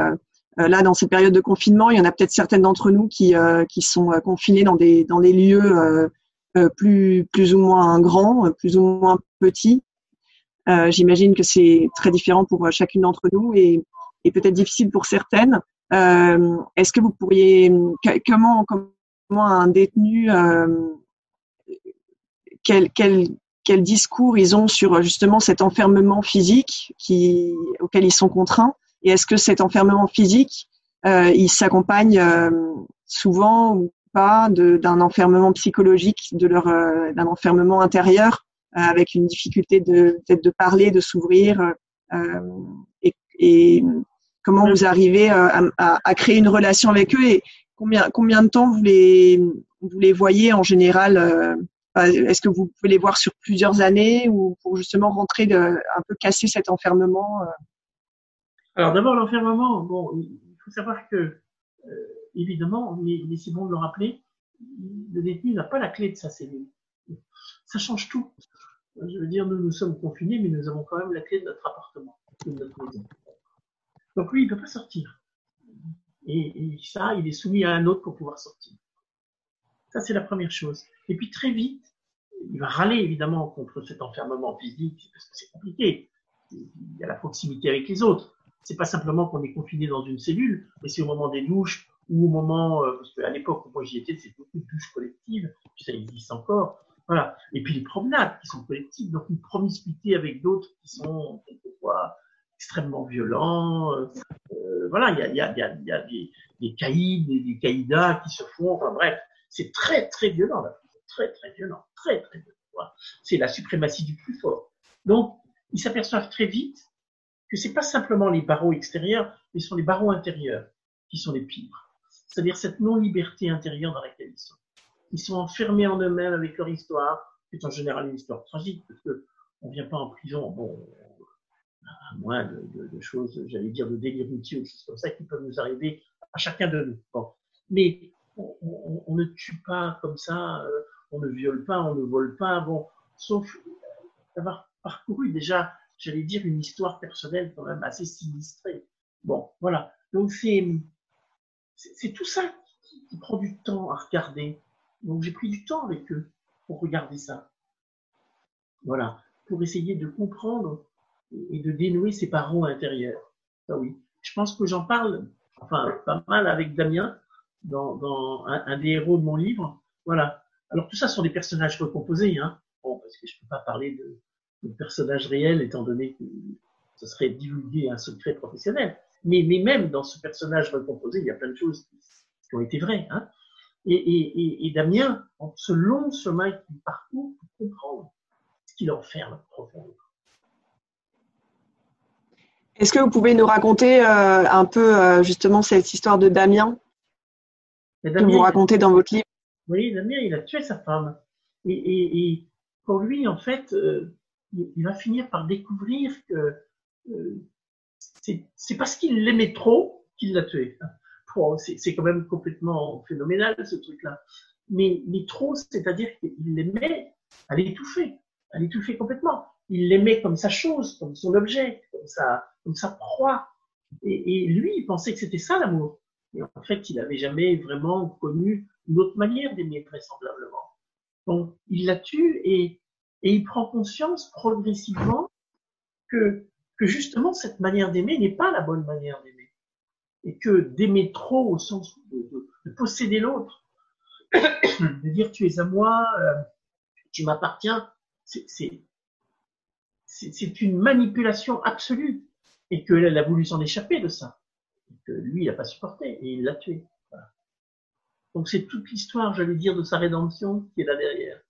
là, dans cette période de confinement, il y en a peut-être certaines d'entre nous qui, euh, qui sont euh, confinés dans des, dans des lieux plus, plus ou moins grands, plus ou moins petits. J'imagine que c'est très différent pour chacune d'entre nous et, et peut-être difficile pour certaines. Est-ce que vous pourriez, comment, comment un détenu, quel, quel, quel discours ils ont sur justement cet enfermement physique qui, auquel ils sont contraints? Et est-ce que cet enfermement physique, euh, il s'accompagne euh, souvent ou pas d'un enfermement psychologique, de leur euh, d'un enfermement intérieur, avec une difficulté de peut-être de parler, de s'ouvrir, et, comment vous arrivez à, créer une relation avec eux et combien combien de temps vous les vous les voyez en général est-ce que vous pouvez les voir sur plusieurs années ou pour justement rentrer un peu casser cet enfermement alors d'abord l'enfermement, bon, il faut savoir que euh, évidemment, mais, c'est bon de le rappeler, le détenu n'a pas la clé de sa cellule. Ça change tout. Je veux dire, nous nous sommes confinés, mais nous avons quand même la clé de notre appartement, de notre maison. Donc lui, il ne peut pas sortir. Et, et, ça, il est soumis à un autre pour pouvoir sortir. Ça, c'est la première chose. Et puis très vite, il va râler évidemment contre cet enfermement physique, parce que c'est compliqué. Il y a la proximité avec les autres c'est pas simplement qu'on est confiné dans une cellule, mais c'est au moment des douches ou au moment, euh, parce qu'à l'époque où moi j'y étais, c'est beaucoup de douches collectives, puis ça existe encore. Voilà. Et puis les promenades qui sont collectives, donc une promiscuité avec d'autres qui sont quelquefois extrêmement violents. Voilà, il y a, des, des caïds, des, des caïdas qui se font. Enfin bref, c'est très très violent là, très très violent, très très violent. Voilà. C'est la suprématie du plus fort. Donc ils s'aperçoivent très vite que c'est pas simplement les barreaux extérieurs, mais sont les barreaux intérieurs qui sont les pires. C'est-à-dire cette non-liberté intérieure dans laquelle ils sont. Ils sont enfermés en eux-mêmes avec leur histoire, qui est en général une histoire tragique, parce que on vient pas en prison, bon, à moins de, choses, j'allais dire, de délire routier ou des choses comme ça qui peuvent nous arriver à chacun de nous. Mais on, ne tue pas comme ça, euh, on ne viole pas, on ne vole pas, bon, sauf d'avoir parcouru déjà j'allais dire, une histoire personnelle quand même assez sinistrée. Bon, voilà. Donc c'est, c'est tout ça qui, prend du temps à regarder. Donc j'ai pris du temps avec eux pour regarder ça. Voilà. Pour essayer de comprendre et de dénouer ces parents intérieurs. Ça oui. Je pense que j'en parle, enfin, pas mal avec Damien, dans, dans un, un, des héros de mon livre. Voilà. Alors tout ça sont des personnages recomposés, hein. Bon, parce que je peux pas parler de, le personnage réel, étant donné que ce serait divulguer un secret professionnel. Mais, mais même dans ce personnage recomposé, il y a plein de choses qui ont été vraies. Hein. Et, et, et, Damien, en ce long chemin qu'il parcourt pour comprendre ce qu'il enferme profondément. Est-ce que vous pouvez nous raconter euh, un peu euh, justement cette histoire de Damien, que vous racontez dans votre livre? Oui, Damien, il a tué sa femme. Et, et pour lui, en fait, euh, il va finir par découvrir que c'est parce qu'il l'aimait trop qu'il l'a tué. c'est quand même complètement phénoménal ce truc-là. Mais, mais trop, c'est-à-dire qu'il l'aimait à l'étouffer, à l'étouffer complètement. Il l'aimait comme sa chose, comme son objet, comme sa, comme sa proie. Et, et lui, il pensait que c'était ça l'amour. Et en fait, il n'avait jamais vraiment connu une autre manière d'aimer vraisemblablement. Donc, il la tue et, et il prend conscience progressivement que que justement cette manière d'aimer n'est pas la bonne manière d'aimer. Et que d'aimer trop au sens de, posséder l'autre, de dire tu es à moi, euh, tu m'appartiens, c'est une manipulation absolue. Et qu'elle a voulu s'en échapper de ça. Et que lui, il n'a pas supporté et il l'a tué. Donc c'est toute l'histoire, j'allais dire, de sa rédemption qui est là derrière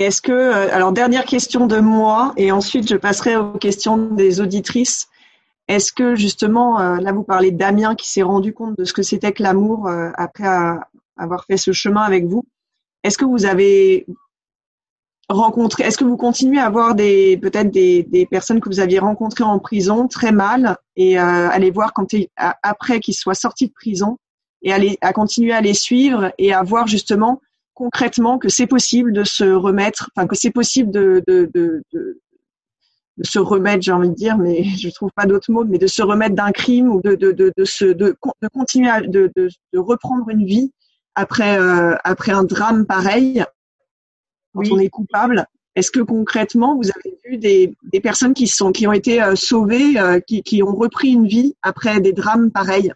est-ce que, euh, alors dernière question de moi, et ensuite je passerai aux questions des auditrices. Est-ce que justement, euh, là vous parlez Damien qui s'est rendu compte de ce que c'était que l'amour euh, après avoir fait ce chemin avec vous. Est-ce que vous avez rencontré, est-ce que vous continuez à avoir des peut-être des, des, personnes que vous aviez rencontrées en prison très mal et à les voir quand après qu'ils soient sortis de prison et à continuer à les suivre et à voir justement concrètement que c'est possible de se remettre, enfin que c'est possible de, de, de, de, se remettre, j'ai envie de dire, mais je trouve pas d'autres mots, mais de se remettre d'un crime ou de, de, de, de, se, de, de continuer à, de, de, reprendre une vie après, euh, après un drame pareil, quand on est coupable. Est-ce que concrètement, vous avez vu des, des personnes qui, sont, qui ont été euh, sauvées, euh, qui, qui ont repris une vie après des drames pareils?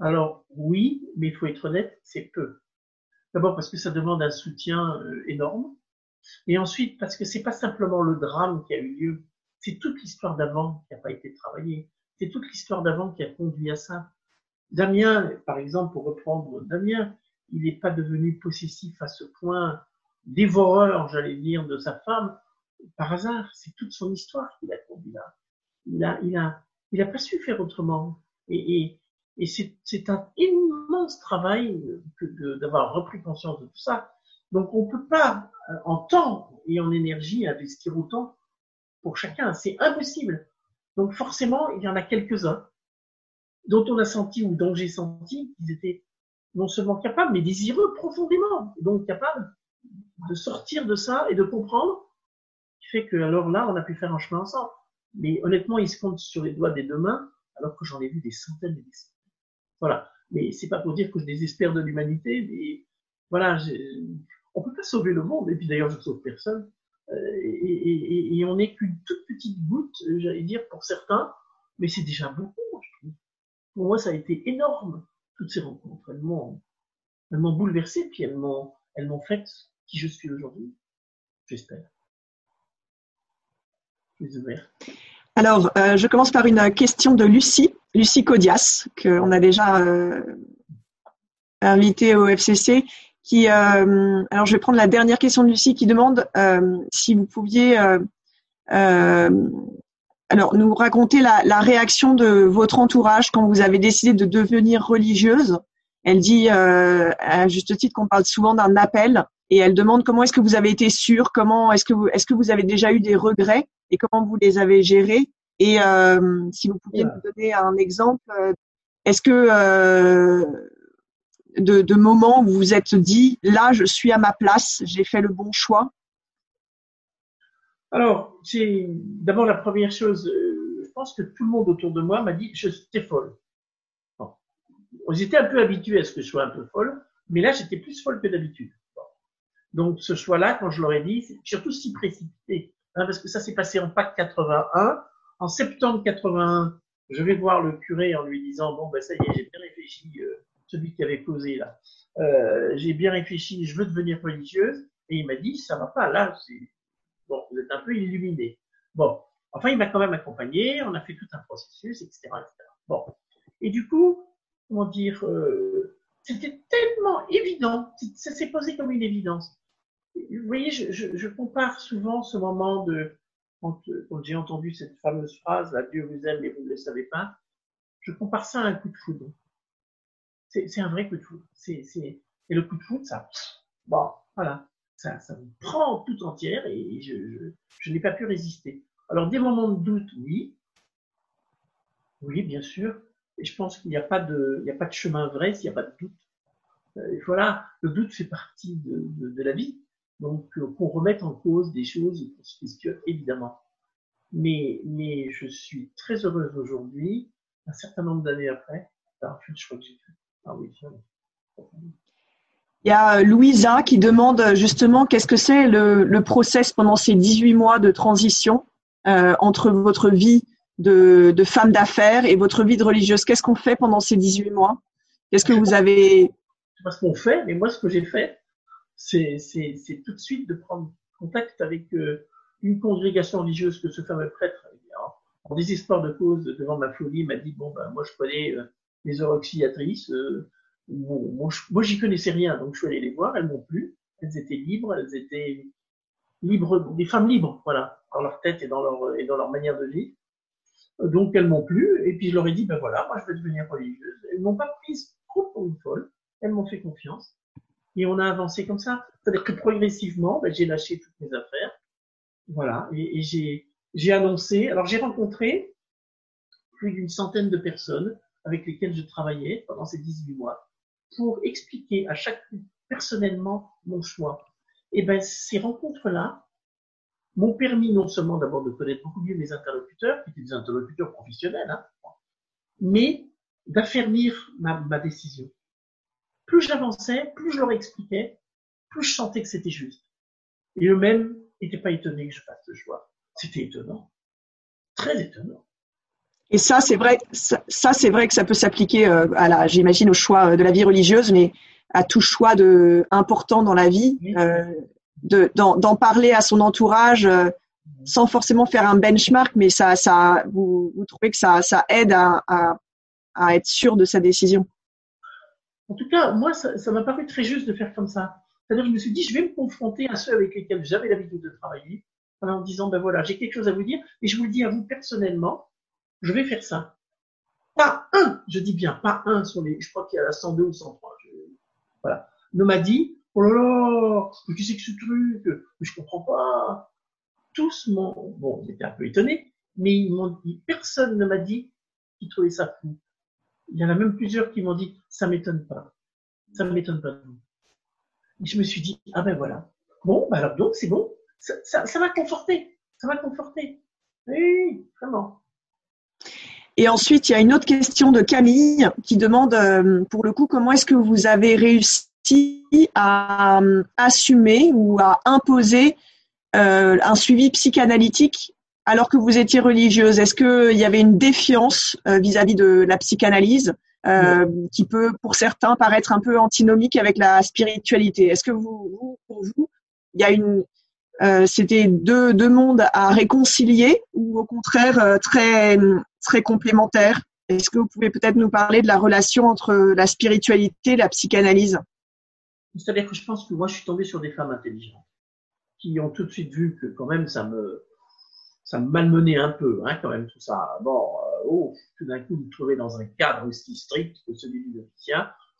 Alors oui, mais il faut être honnête, c'est peu. D'abord parce que ça demande un soutien euh, énorme, et ensuite parce que c'est pas simplement le drame qui a eu lieu, c'est toute l'histoire d'avant qui n'a pas été travaillée, c'est toute l'histoire d'avant qui a conduit à ça. Damien, par exemple, pour reprendre Damien, il n'est pas devenu possessif à ce point, dévoreur, j'allais dire, de sa femme, par hasard. C'est toute son histoire qui l'a conduit là. Il a, il a, il a pas su faire autrement. Et, et, et c'est un immense travail d'avoir repris conscience de tout ça. Donc on ne peut pas, euh, en temps et en énergie, investir autant pour chacun. C'est impossible. Donc forcément, il y en a quelques-uns dont on a senti ou dont j'ai senti qu'ils étaient non seulement capables, mais désireux profondément, donc capables de sortir de ça et de comprendre, qui fait que alors là, on a pu faire un chemin ensemble. Mais honnêtement, ils se comptent sur les doigts des deux mains, alors que j'en ai vu des centaines et des centaines. Voilà. Mais c'est pas pour dire que je désespère de l'humanité, mais voilà, on peut pas sauver le monde, et puis d'ailleurs je sauve personne, euh, et, on n'est qu'une toute petite goutte, j'allais dire, pour certains, mais c'est déjà beaucoup, Pour moi, ça a été énorme, toutes ces rencontres. Elles m'ont, elles m'ont bouleversé, puis elles m'ont, elles m'ont fait qui je suis aujourd'hui, j'espère. Je. Alors, euh, je commence par une question de Lucie, Lucie Codias, qu'on a déjà euh, invitée au FCC. Qui, euh, alors, je vais prendre la dernière question de Lucie qui demande si vous pouviez alors nous raconter la, la, réaction de votre entourage quand vous avez décidé de devenir religieuse. Elle dit à juste titre qu'on parle souvent d'un appel et elle demande comment est-ce que vous avez été sûr, comment est-ce que vous est-ce que vous avez déjà eu des regrets et comment vous les avez gérés et euh, si vous pouviez nous donner un exemple, euh, est-ce que euh, de, de moments où vous vous êtes dit là je suis à ma place, j'ai fait le bon choix? Alors, c'est d'abord la première chose. Je pense que tout le monde autour de moi m'a dit je j'étais folle. Bon. Ils étaient un peu habitués à ce que je sois un peu folle, mais là j'étais plus folle que d'habitude. Donc ce choix-là, quand je leur ai dit, surtout si précipité, hein, parce que ça s'est passé en Pâques 81. En septembre 81, je vais voir le curé en lui disant bon ben ça y est, j'ai bien réfléchi, euh, celui qui avait causé là, euh, j'ai bien réfléchi, je veux devenir religieuse. Et il m'a dit ça va pas, là c'est bon, vous êtes un peu illuminé. Bon, enfin il m'a quand même accompagné, on a fait tout un processus, etc., etc. Bon, et du coup, comment dire, euh, c'était tellement évident, ça s'est posé comme une évidence. Vous voyez, je, je, je compare souvent ce moment de, quand, quand j'ai entendu cette fameuse phrase, là, Dieu vous aime mais vous ne le savez pas, je compare ça à un coup de foudre. C'est un vrai coup de foudre. C'est, et le coup de foudre, ça, bon, voilà, ça, ça me prend tout entière et je, n'ai pas pu résister. Alors, des moments de doute, oui. Oui, bien sûr. Et je pense qu'il n'y a pas de, chemin vrai s'il n'y a pas de doute. Euh, voilà, le doute fait partie de la vie. Donc, euh, qu'on remette en cause des choses qu'on se questionne, évidemment. Mais, mais je suis très heureuse aujourd'hui, un certain nombre d'années après, d'avoir fait le choix que j'ai fait. Ah oui, il y a Louisa qui demande justement qu'est-ce que c'est le, le process pendant ces 18 mois de transition euh, entre votre vie de, de femme d'affaires et votre vie de religieuse? Qu'est-ce qu'on fait pendant ces 18 mois? Qu'est-ce que vous avez C'est pas ce qu'on fait, mais moi ce que j'ai fait, c'est tout de suite de prendre contact avec euh, une congrégation religieuse que ce fameux prêtre, en désespoir de cause devant ma folie, m'a dit bon ben moi je connais euh, les heures auxiliatrices. Euh, bon, moi j'y connaissais rien, donc je suis allé les voir. Elles m'ont plu. Elles étaient libres, elles étaient libres, des femmes libres, voilà, dans leur tête et dans leur et dans leur manière de vivre. Donc elles m'ont plu. Et puis je leur ai dit ben voilà, moi je vais devenir religieuse. Elles m'ont pas prise trop pour une folle. Elles m'ont fait confiance. Et on a avancé comme ça. C'est-à-dire que progressivement, ben, j'ai lâché toutes mes affaires. Voilà. Et, j'ai, annoncé. Alors, j'ai rencontré plus d'une centaine de personnes avec lesquelles je travaillais pendant ces 18 mois pour expliquer à chacune personnellement mon choix. Et ben, ces rencontres-là m'ont permis non seulement d'abord de connaître beaucoup mieux mes interlocuteurs, qui étaient des interlocuteurs professionnels, hein, mais d'affermir ma décision plus j'avançais, plus je leur expliquais, plus je sentais que c'était juste. Et eux-mêmes n'étaient pas étonnés que je fasse ce choix. C'était étonnant. Très étonnant. Et ça, c'est vrai, ça, c'est vrai que ça peut s'appliquer euh, à la, j'imagine, au choix de la vie religieuse, mais à tout choix de important dans la vie, euh, de, d'en, parler à son entourage, euh, sans forcément faire un benchmark, mais ça, ça, vous, vous trouvez que ça, ça aide à, à, à être sûr de sa décision. En tout cas, moi, ça m'a paru très juste de faire comme ça. C'est-à-dire, je me suis dit, je vais me confronter à ceux avec lesquels j'avais l'habitude de travailler, en disant, ben voilà, j'ai quelque chose à vous dire, et je vous le dis à vous personnellement, je vais faire ça. Pas un, je dis bien, pas un sur les, je crois qu'il y a la 102 ou 103. Je, voilà. Ne m'a dit, oh là là, mais qu'est-ce que ce truc, mais je comprends pas. Tous m'ont, bon, j'étais un peu étonné, mais ils m'ont dit, personne ne m'a dit qu'ils trouvaient ça fou. Il y en a même plusieurs qui m'ont dit, ça m'étonne pas. Ça ne m'étonne pas. Et je me suis dit, ah ben voilà. Bon, bah alors donc, c'est bon. Ça, ça, ça m'a conforté. Ça m'a conforté. Oui, vraiment. Et ensuite, il y a une autre question de Camille qui demande, euh, pour le coup, comment est-ce que vous avez réussi à euh, assumer ou à imposer euh, un suivi psychanalytique alors que vous étiez religieuse Est-ce qu'il y avait une défiance euh, vis-à-vis de la psychanalyse euh, qui peut, pour certains, paraître un peu antinomique avec la spiritualité? Est-ce que vous, pour vous, il y a une, euh, c'était deux, deux mondes à réconcilier ou au contraire très très complémentaires? Est-ce que vous pouvez peut-être nous parler de la relation entre la spiritualité et la psychanalyse? C'est-à-dire que je pense que moi, je suis tombée sur des femmes intelligentes qui ont tout de suite vu que quand même ça me ça me malmenait un peu, hein, quand même, tout ça. Bon, euh, oh, tout d'un coup, me trouver dans un cadre aussi strict que celui du officier,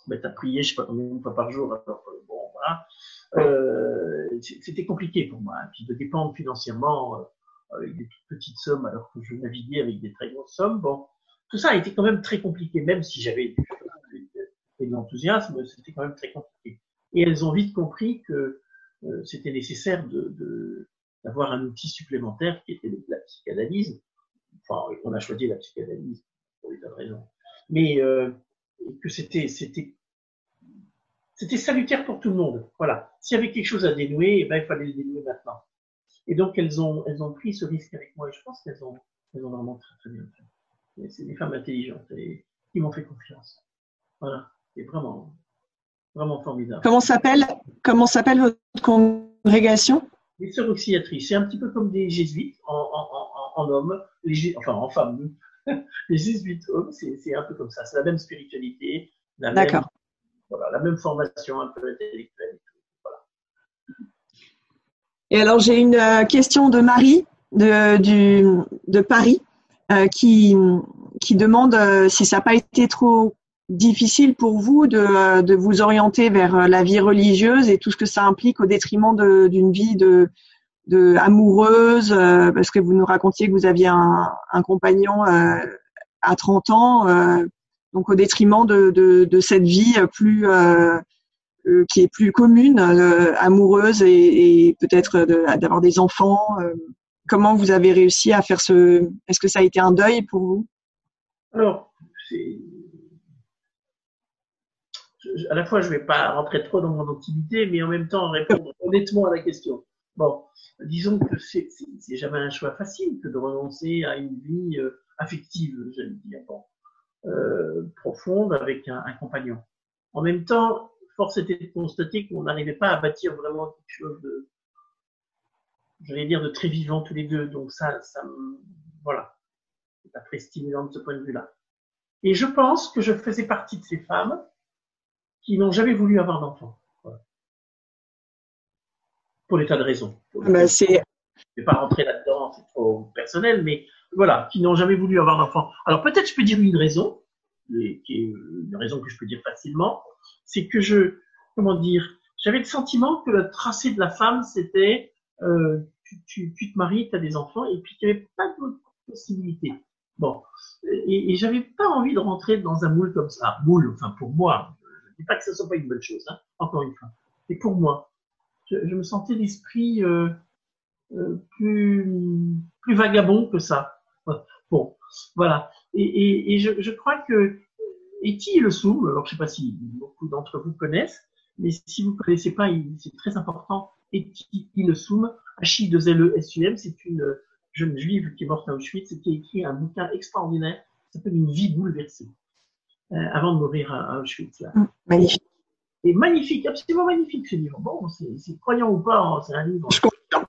mettre à prier, je sais pas combien de fois par jour, alors bon, voilà. Euh, c'était compliqué pour moi, hein, puis de dépendre financièrement euh, avec des toutes petites sommes, alors que je naviguais avec des très grosses sommes. Bon, tout ça a été quand même très compliqué, même si j'avais de l'enthousiasme, c'était quand même très compliqué. Et elles ont vite compris que euh, c'était nécessaire de, de d'avoir un outil supplémentaire qui était la psychanalyse. Enfin, on a choisi la psychanalyse pour des tas de raisons. Mais euh, que c'était c'était c'était salutaire pour tout le monde. Voilà. S'il y avait quelque chose à dénouer, eh ben, il fallait le dénouer maintenant. Et donc elles ont elles ont pris ce risque avec moi et je pense qu'elles ont elles ont vraiment très très bien fait. C'est des femmes intelligentes et qui m'ont fait confiance. Voilà. C'est vraiment vraiment formidable. Comment s'appelle comment s'appelle votre congrégation? Les sœurs auxiliatrices, c'est un petit peu comme des jésuites en, en, en, en hommes, les, enfin en femmes. les jésuites, c'est un peu comme ça. C'est la même spiritualité, la même, voilà, la même formation un peu intellectuelle. Voilà. Et alors, j'ai une euh, question de Marie de, du, de Paris euh, qui, qui demande euh, si ça n'a pas été trop difficile pour vous de, vous orienter vers la vie religieuse et tout ce que ça implique au détriment d'une vie amoureuse, euh, parce que vous nous racontiez que vous aviez un, compagnon euh, à 30 ans, euh, donc au détriment de, cette vie plus qui est plus commune, amoureuse et, et peut-être d'avoir des enfants. comment vous avez réussi à faire ce Est-ce que ça a été un deuil pour vous? Alors, à la fois, je ne vais pas rentrer trop dans mon intimité, mais en même temps répondre honnêtement à la question. Bon, disons que c'est jamais un choix facile que de renoncer à une vie euh, affective, j'allais dire, euh, profonde avec un, un, compagnon. En même temps, force était de constater qu'on n'arrivait pas à bâtir vraiment quelque chose de, j'allais dire, de très vivant tous les deux. Donc ça, ça voilà, c'est pas très stimulant de ce point de vue-là. Et je pense que je faisais partie de ces femmes qui n'ont jamais voulu avoir d'enfants pour des tas de raisons. Ah bah. Je ne vais pas rentrer là-dedans, c'est trop personnel, mais voilà, qui n'ont jamais voulu avoir d'enfant. Alors peut-être je peux dire une raison, qui est une raison que je peux dire facilement, c'est que je, comment dire, j'avais le sentiment que le tracé de la femme, c'était euh, tu, tu, tu, te maries, tu as des enfants, et puis qu'il n'y avait pas d'autres possibilités. Bon, et, et j'avais pas envie de rentrer dans un moule comme ça. Moule, enfin pour moi, dis pas que ce soit pas une bonne chose, hein, encore une fois. Et pour moi, je, je me sentais l'esprit euh, euh, plus, plus vagabond que ça. Bon, voilà. Et, et, et je, je, crois que Eti le Soum, alors je sais pas si beaucoup d'entre vous connaissent, mais si vous connaissez pas, c'est très important. Eti le Soum, H-I-2-L-E-S-U-M, c'est une jeune juive qui est morte à Auschwitz et qui a écrit un bouquin extraordinaire qui s'appelle Une vie bouleversée, avant de mourir à, Auschwitz. Là. Mmh, magnifique est magnifique, absolument magnifique ce livre. Bon, c'est croyant ou pas, hein, c'est un livre. Je comprends.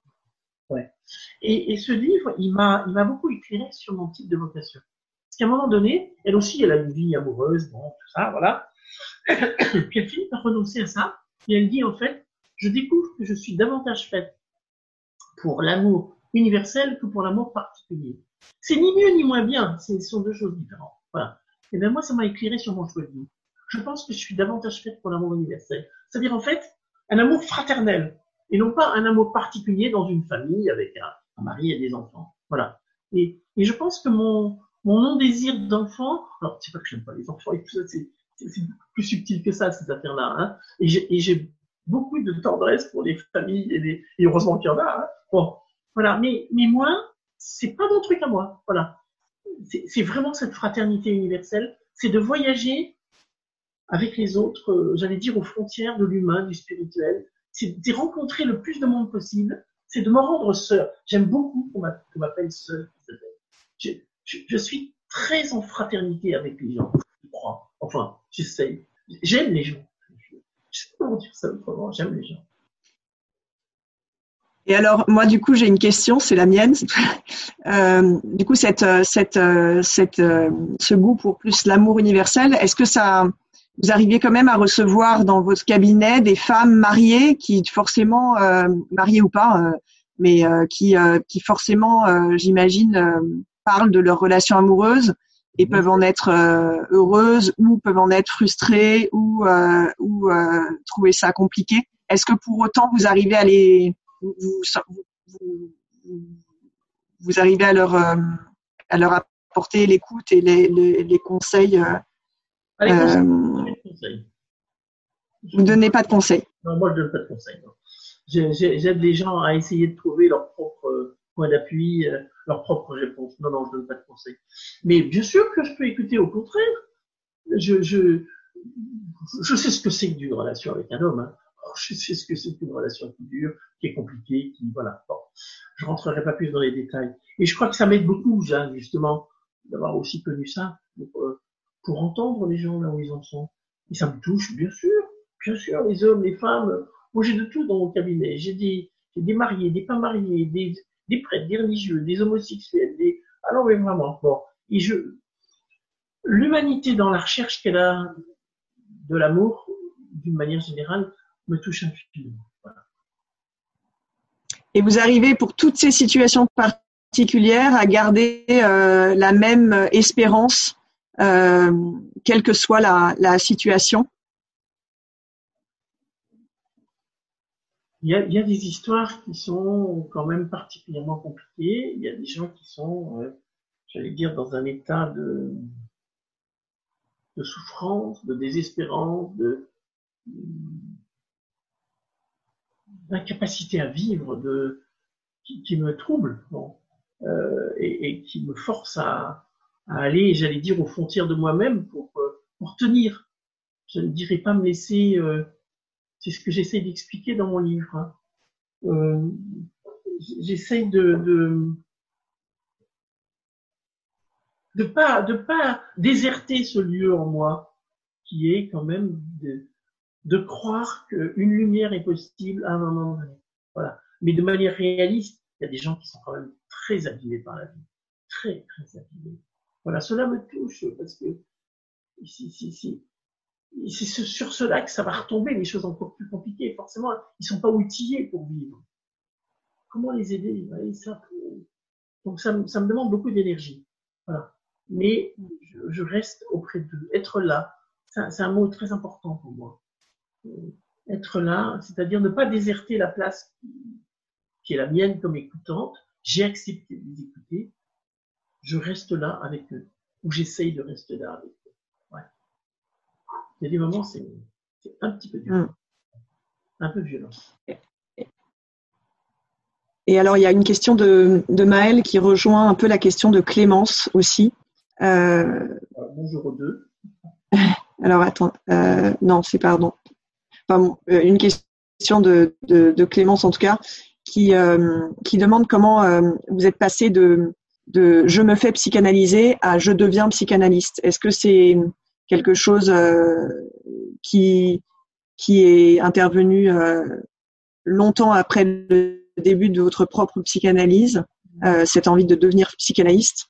Ouais. Et, et, ce livre, il m'a, il m'a beaucoup éclairé sur mon type de vocation. Parce qu'à un moment donné, elle aussi, elle a une vie amoureuse, bon, tout ça, voilà. Puis elle finit par renoncer à ça, et elle dit en fait, je découvre que je suis davantage faite pour l'amour universel que pour l'amour particulier. C'est ni mieux ni moins bien, ce sont deux choses différentes. Voilà. Et bien moi, ça m'a éclairé sur mon choix de vie je pense que je suis davantage faite pour l'amour universel. C'est-à-dire en fait un amour fraternel et non pas un amour particulier dans une famille avec un, mari et des enfants. Voilà. Et, et je pense que mon, mon non-désir d'enfant, alors c'est pas que j'aime pas les enfants et tout ça, c'est, c'est plus subtil que ça, ces affaires-là. Hein. Et, j'ai, et j'ai beaucoup de tendresse pour les familles et, les, et heureusement qu'il y en a. Hein. Bon, voilà. Mais, mais moi, c'est pas mon truc à moi. Voilà. C'est, vraiment cette fraternité universelle. C'est de voyager avec les autres, euh, j'allais dire aux frontières de l'humain, du spirituel. C'est de rencontrer le plus de monde possible. C'est de me rendre sœur. J'aime beaucoup qu'on m'appelle sœur. Je, je, suis très en fraternité avec les gens, je crois. Enfin, j'essaye. J'aime les gens. Je sais pas comment dire ça autrement. J'aime les gens. Et alors, moi, du coup, j'ai une question, c'est la mienne. Euh, du coup, cette, cette, cette, euh, ce goût pour plus l'amour universel, est-ce que ça, vous arriviez quand même à recevoir dans votre cabinet des femmes mariées qui forcément, euh, mariées ou pas, euh, mais euh, qui, euh, qui forcément, euh, j'imagine, euh, parlent de leur relation amoureuse et peuvent en être heureuses ou peuvent en être frustrées ou, ou trouver ça compliqué? Est-ce que pour autant vous arrivez à les, vous, vous, vous arrivez à leur, à leur apporter l'écoute et les, les, les conseils euh, vous ne donnez pas de conseils Non, moi je ne donne pas de conseils. J'aide les gens à essayer de trouver leur propre euh, point d'appui, euh, leur propre réponse. Non, non, je ne donne pas de conseils. Mais bien sûr que je peux écouter au contraire. Je, je, je sais ce que c'est que d'une relation avec un homme. Hein. Je sais ce que c'est qu'une relation qui dure, qui est compliquée, qui voilà. Bon, je rentrerai pas plus dans les détails. Et je crois que ça m'aide beaucoup, Jeanne, justement, d'avoir aussi connu ça. Pour, euh, pour entendre les gens là où ils en sont. Et ça me touche, bien sûr, bien sûr, les hommes, les femmes. Moi, j'ai de tout dans mon cabinet. J'ai des, des mariés, des pas mariés, des, des prêtres, des religieux, des homosexuels, des, alors, mais vraiment, bon. et je, l'humanité dans la recherche qu'elle a de l'amour, d'une manière générale, me touche infiniment. Et vous arrivez pour toutes ces situations particulières à garder euh, la même espérance, euh, quelle que soit la, la situation? Il y, a, il y, a, des histoires qui sont quand même particulièrement compliquées. Il y a des gens qui sont, euh, j'allais dire, dans un état de, de souffrance, de désespérance, de d'incapacité à vivre, qui, me trouble, euh, et, qui me force à, à aller, j'allais dire, aux frontières de moi-même pour, euh, tenir. Je ne dirais pas me laisser euh, c'est ce que j'essaie d'expliquer dans mon livre. Hein. J'essaie de, de de pas de pas déserter ce lieu en moi qui est quand même de, de croire qu'une lumière est possible à un moment donné. Voilà. Mais de manière réaliste, il y a des gens qui sont quand même très abîmés par la vie, très très abîmés. Voilà, cela me touche parce que si si si c'est sur cela que ça va retomber, les choses encore plus compliquées. Forcément, ils sont pas outillés pour vivre. Comment les aider Donc ça, me demande beaucoup d'énergie. Voilà. Mais je, reste auprès d'eux. Être là, c'est un mot très important pour moi. Euh, être là, c'est-à-dire ne pas déserter la place qui est la mienne comme écoutante. J'ai accepté de les écouter. Je reste là avec eux, ou j'essaye de rester là avec eux. Il y a des moments, c'est un petit peu dur. Mm. Un peu violent. Et alors, il y a une question de, de Maël qui rejoint un peu la question de Clémence aussi. Euh... Bonjour aux deux. Alors, attends. Euh, non, c'est pardon. Euh, une question de, Clémence, en tout cas, qui, euh, demande comment euh, vous êtes passé de, je me fais psychanalyser à je deviens psychanalyste. Est-ce que c'est quelque chose qui qui est intervenu longtemps après le début de votre propre psychanalyse, cette envie de devenir psychanalyste?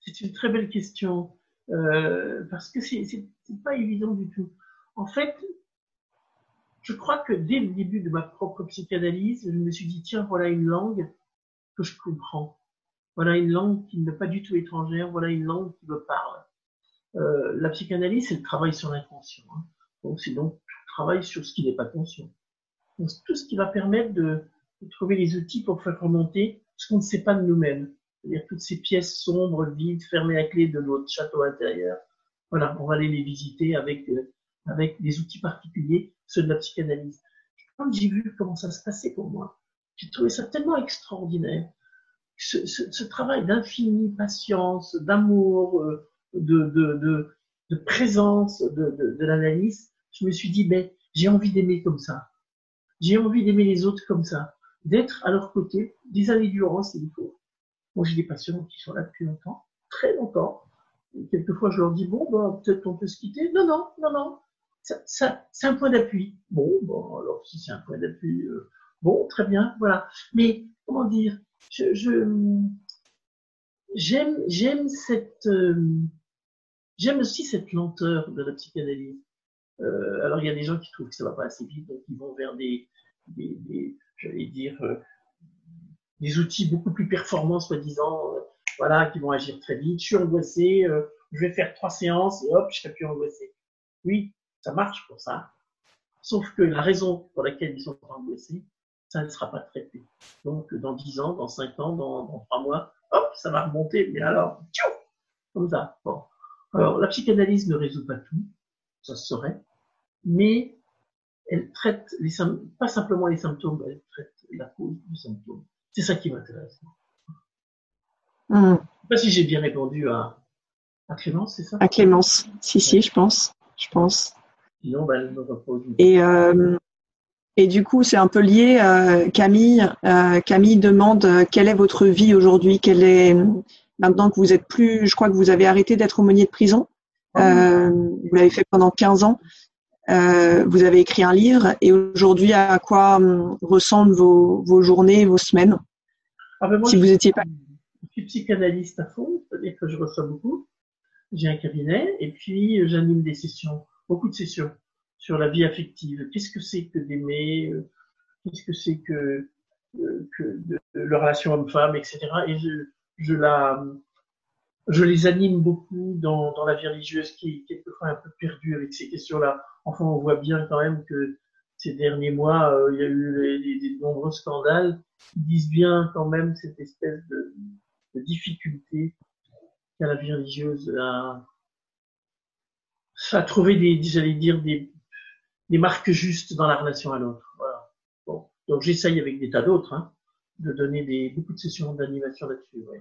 C'est une très belle question parce que c'est pas évident du tout. En fait, je crois que dès le début de ma propre psychanalyse, je me suis dit tiens voilà une langue que je comprends, voilà une langue qui n'est pas du tout étrangère, voilà une langue qui me parle. Euh, la psychanalyse, c'est le travail sur l'inconscient. Hein. Donc, c'est donc le travail sur ce qui n'est pas conscient. Donc, tout ce qui va permettre de, trouver les outils pour faire remonter ce qu'on ne sait pas de nous-mêmes. C'est-à-dire toutes ces pièces sombres, vides, fermées à clé de notre château intérieur. Voilà, on va aller les visiter avec, euh, avec des outils particuliers, ceux de la psychanalyse. Quand j'ai vu comment ça se passait pour moi, j'ai trouvé ça tellement extraordinaire. Ce, travail d'infinie patience, d'amour, euh, de, présence de l'analyse, je me suis dit, ben, j'ai envie d'aimer comme ça. J'ai envie d'aimer les autres comme ça. D'être à leur côté des années durant s'il faut. Moi, j'ai des patients qui sont là depuis longtemps, très longtemps. Et quelquefois, je leur dis, bon, ben, peut-être on peut se quitter. Non, non, non, non. C'est un point d'appui. Bon, bon, alors si c'est un point d'appui, euh, bon, très bien, voilà. Mais comment dire, je, j'aime, j'aime cette, euh, J'aime aussi cette lenteur de la psychanalyse. Euh, alors il y a des gens qui trouvent que ça va pas assez vite, donc ils vont vers des, j'allais dire, des outils beaucoup plus performants, soi-disant, voilà, qui vont agir très vite. Je suis angoissé, je vais faire trois séances et hop, je serai plus angoissé. Oui, ça marche pour ça. Sauf que la raison pour laquelle ils sont angoissés, ça ne sera pas traité. Donc dans dix ans, dans cinq ans, dans, dans trois mois, hop, ça va remonter. Mais alors, tchou, comme ça. Bon. Alors, la psychanalyse ne résout pas tout, ça se saurait, mais elle traite les pas simplement les symptômes, elle traite la cause du symptôme. C'est ça qui m'intéresse. Mmh. Je sais pas si j'ai bien répondu à, à Clémence, c'est ça? À Clémence, si, si, je pense. Je pense. Sinon, ben, elle me repose. Et, euh, et du coup, c'est un peu lié. Euh, Camille, euh, Camille demande quelle est votre vie aujourd'hui? Quelle est maintenant que vous êtes plus, je crois que vous avez arrêté d'être aumônier de prison. Ah vous l'avez fait pendant 15 ans. Vous avez écrit un livre et aujourd'hui, à quoi hum, ressemblent vos, vos journées, vos semaines? Ah ben Si vous étiez pas. Je suis psychanalyste à fond, c'est-à-dire que je reçois beaucoup. J'ai un cabinet et puis j'anime des sessions, beaucoup de sessions sur la vie affective. Qu'est-ce que c'est que d'aimer euh, Qu'est-ce que c'est que, euh, que de, la relation homme-femme, etc. Et je, les anime beaucoup dans, la vie religieuse qui est quelquefois un peu perdue avec ces questions-là. Enfin, on voit bien quand même que ces derniers mois, euh, il y a eu des nombreux scandales qui disent bien quand même cette espèce de, de difficulté qu'a la vie religieuse à, à trouver des, j'allais dire, des, marques justes dans la relation à l'autre. Donc j'essaye avec des tas d'autres hein, de donner des, beaucoup de sessions d'animation là-dessus. Hein.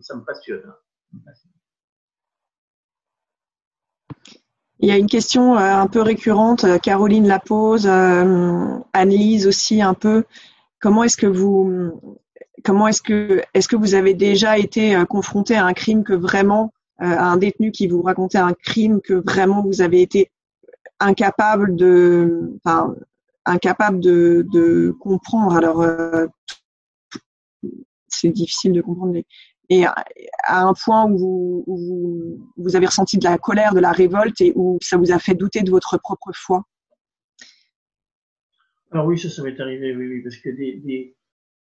ça, me passionne. Il y a une question euh, un peu récurrente, euh, Caroline la pose, euh, Annelise aussi un peu. Comment est-ce que vous, comment est-ce que, est-ce que vous avez déjà été confronté à un crime que vraiment, à un détenu qui vous racontait un crime que vraiment vous avez été incapable de, enfin, incapable de, de comprendre. Alors, c'est difficile de comprendre et à un point où vous, où vous, avez ressenti de la colère, de la révolte et où ça vous a fait douter de votre propre foi? Alors oui, ça, ça m'est arrivé, oui, oui, parce que des, des,